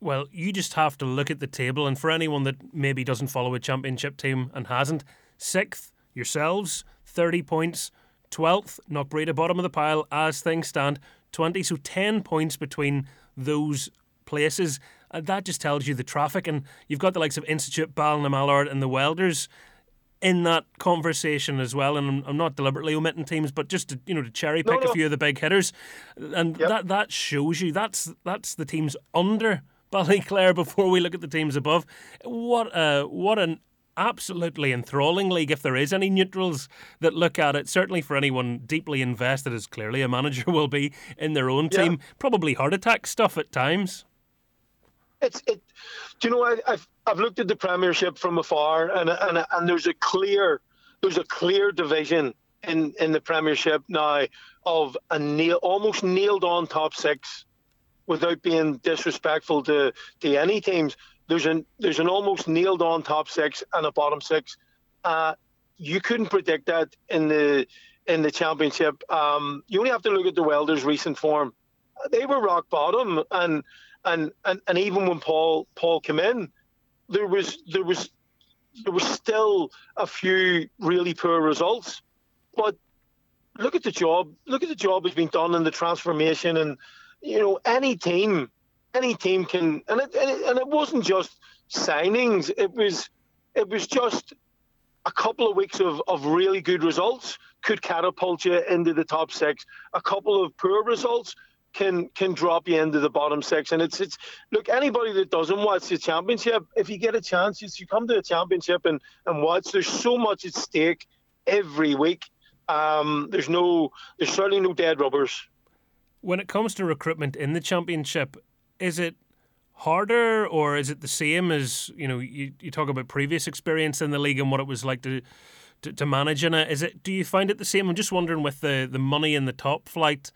Well, you just have to look at the table, and for anyone that maybe doesn't follow a championship team and hasn't, sixth, yourselves, 30 points, 12th, Knockbreda, bottom of the pile as things stand, 20, so 10 points between those places. And that just tells you the traffic, and you've got the likes of Institute, Mallard, and the Welders in that conversation as well. And I'm, I'm, not deliberately omitting teams, but just to you know to cherry pick no, no. a few of the big hitters, and yep. that that shows you that's that's the teams under Ballyclare before we look at the teams above. What uh, what an absolutely enthralling league if there is any neutrals that look at it. Certainly for anyone deeply invested, as clearly a manager [laughs] will be in their own team, yeah. probably heart attack stuff at times. It's it. Do you know I, I've I've looked at the Premiership from afar, and and and there's a clear there's a clear division in in the Premiership now of a nail almost nailed on top six, without being disrespectful to to any teams there's an there's an almost nailed on top six and a bottom six. Uh, you couldn't predict that in the in the championship. Um, you only have to look at the Welders' recent form. They were rock bottom, and and and, and even when Paul Paul came in, there was there was there was still a few really poor results. But look at the job. Look at the job that's been done in the transformation, and you know any team any team can, and it, and it, and it wasn't just signings. It was it was just a couple of weeks of, of really good results could catapult you into the top six. A couple of poor results can can drop you into the bottom six. And it's it's look anybody that doesn't watch the championship, if you get a chance, you come to the championship and and watch. There's so much at stake every week. Um, there's no there's certainly no dead rubbers. When it comes to recruitment in the championship, is it harder or is it the same as you know you, you talk about previous experience in the league and what it was like to, to to, manage in it? Is it do you find it the same? I'm just wondering with the the money in the top flight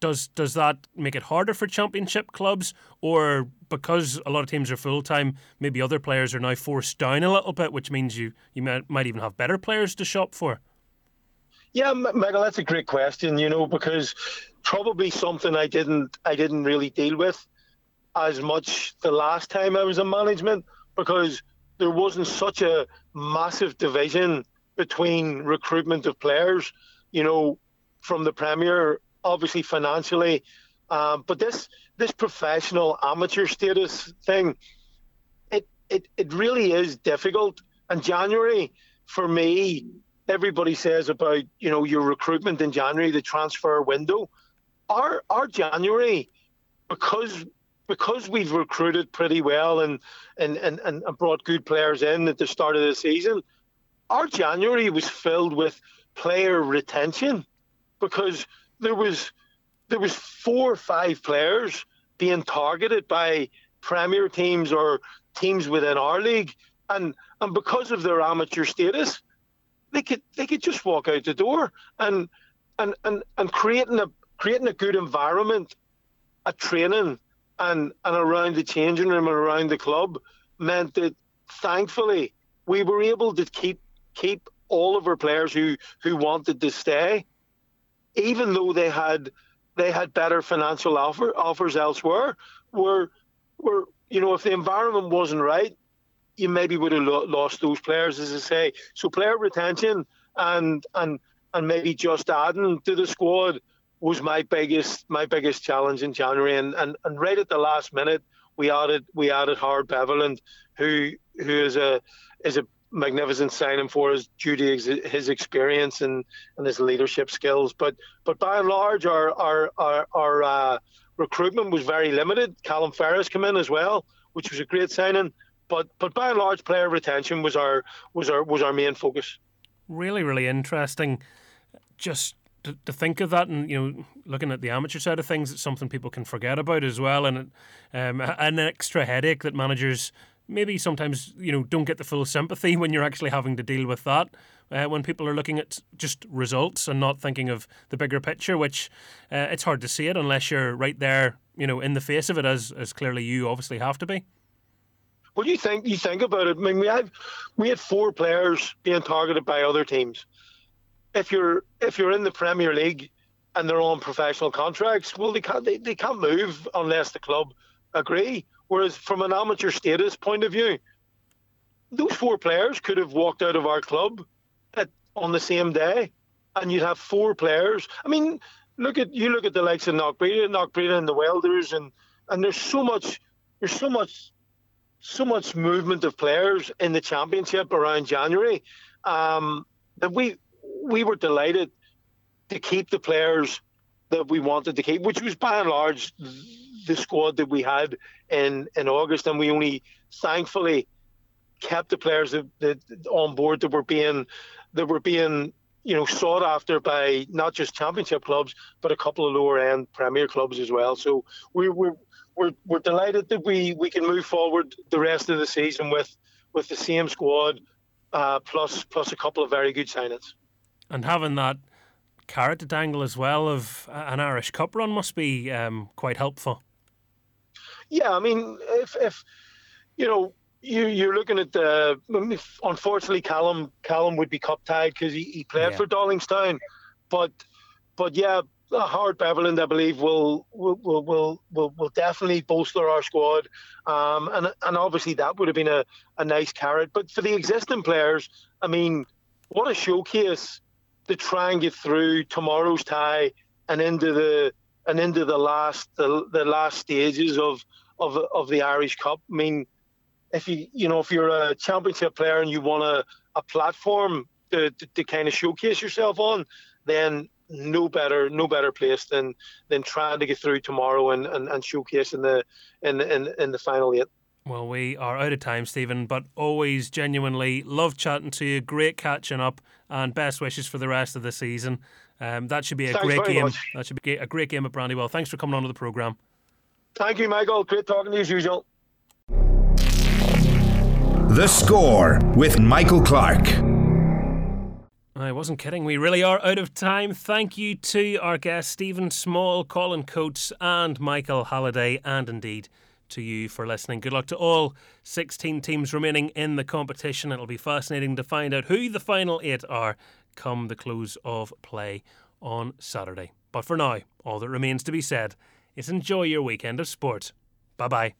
does does that make it harder for championship clubs? Or because a lot of teams are full time maybe other players are now forced down a little bit which means you you might, might even have better players to shop for? Yeah michael that's a great question you know because probably something i didn't i didn't really deal with as much the last time I was in management because there wasn't such a massive division between recruitment of players, you know, from the Premier, obviously financially, um, but this this professional amateur status thing, it, it it really is difficult. And January, for me, everybody says about you know your recruitment in January, the transfer window. Our our January, because because we've recruited pretty well and, and, and, and brought good players in at the start of the season, our January was filled with player retention because there was there was four or five players being targeted by premier teams or teams within our league. And and because of their amateur status they could they could just walk out the door and and and, and creating a creating a good environment at training and and around the changing room and around the club meant that thankfully we were able to keep keep all of our players who who wanted to stay, even though they had they had better financial offer, offers elsewhere. Were were you know if the environment wasn't right, you maybe would have lo- lost those players, as I say. So player retention and and and maybe just adding to the squad was my biggest my biggest challenge in January, and, and, and right at the last minute we added we added Howard Beverland, who who is a is a magnificent signing for us due to his, his experience and, and his leadership skills. But but by and large, our our our, our uh, recruitment was very limited. Callum Ferris came in as well, which was a great signing. But but by and large, player retention was our was our was our main focus. Really, really interesting. Just to, to think of that and you know looking at the amateur side of things it's something people can forget about as well. And um, an extra headache that managers maybe sometimes you know don't get the full sympathy when you're actually having to deal with that uh, when people are looking at just results and not thinking of the bigger picture which uh, it's hard to see it unless you're right there you know in the face of it as as clearly you obviously have to be. Well you think you think about it. I mean we have we had four players being targeted by other teams if you're if you're in the Premier League and they're on professional contracts, well, they can't they, they can't move unless the club agree. Whereas from an amateur status point of view, those four players could have walked out of our club at, on the same day, and you'd have four players. I mean, look at you look at the likes of Knockbreda, Knockbreda, and the Welders, and and there's so much there's so much so much movement of players in the championship around January um, that we we were delighted to keep the players that we wanted to keep, which was by and large the squad that we had in in August, and we only thankfully kept the players that, that on board that were being that were being you know sought after by not just championship clubs but a couple of lower end premier clubs as well. So we, we're we're we're delighted that we we can move forward the rest of the season with with the same squad uh, plus plus a couple of very good signings. And having that carrot to dangle as well of an Irish Cup run must be um, quite helpful. Yeah, I mean, if if you know you you're looking at the unfortunately Callum Callum would be cup tied because he, he played yeah. for Dollingstown, but but yeah, Howard Beverland I believe will will will will will, will definitely bolster our squad, um, and and obviously that would have been a, a nice carrot. But for the existing players, I mean, what a showcase to try and get through tomorrow's tie and into the and into the last the, the last stages of of of the Irish Cup. I mean if you you know if you're a championship player and you want a, a platform to, to, to kind of showcase yourself on, then no better no better place than than trying to get through tomorrow and, and, and showcase in the in, in in the final eight. Well, we are out of time, Stephen, but always genuinely love chatting to you. Great catching up, and best wishes for the rest of the season. Um, that should be a Thanks great game. Much. That should be a great game at Brandywell. Thanks for coming on to the program. Thank you, Michael. Great talking to you as usual. The Score with Michael Clark. I wasn't kidding. We really are out of time. Thank you to our guests, Stephen Small, Colin Coates, and Michael Halliday, and indeed to you for listening. Good luck to all 16 teams remaining in the competition. It'll be fascinating to find out who the final eight are come the close of play on Saturday. But for now, all that remains to be said is enjoy your weekend of sport. Bye bye.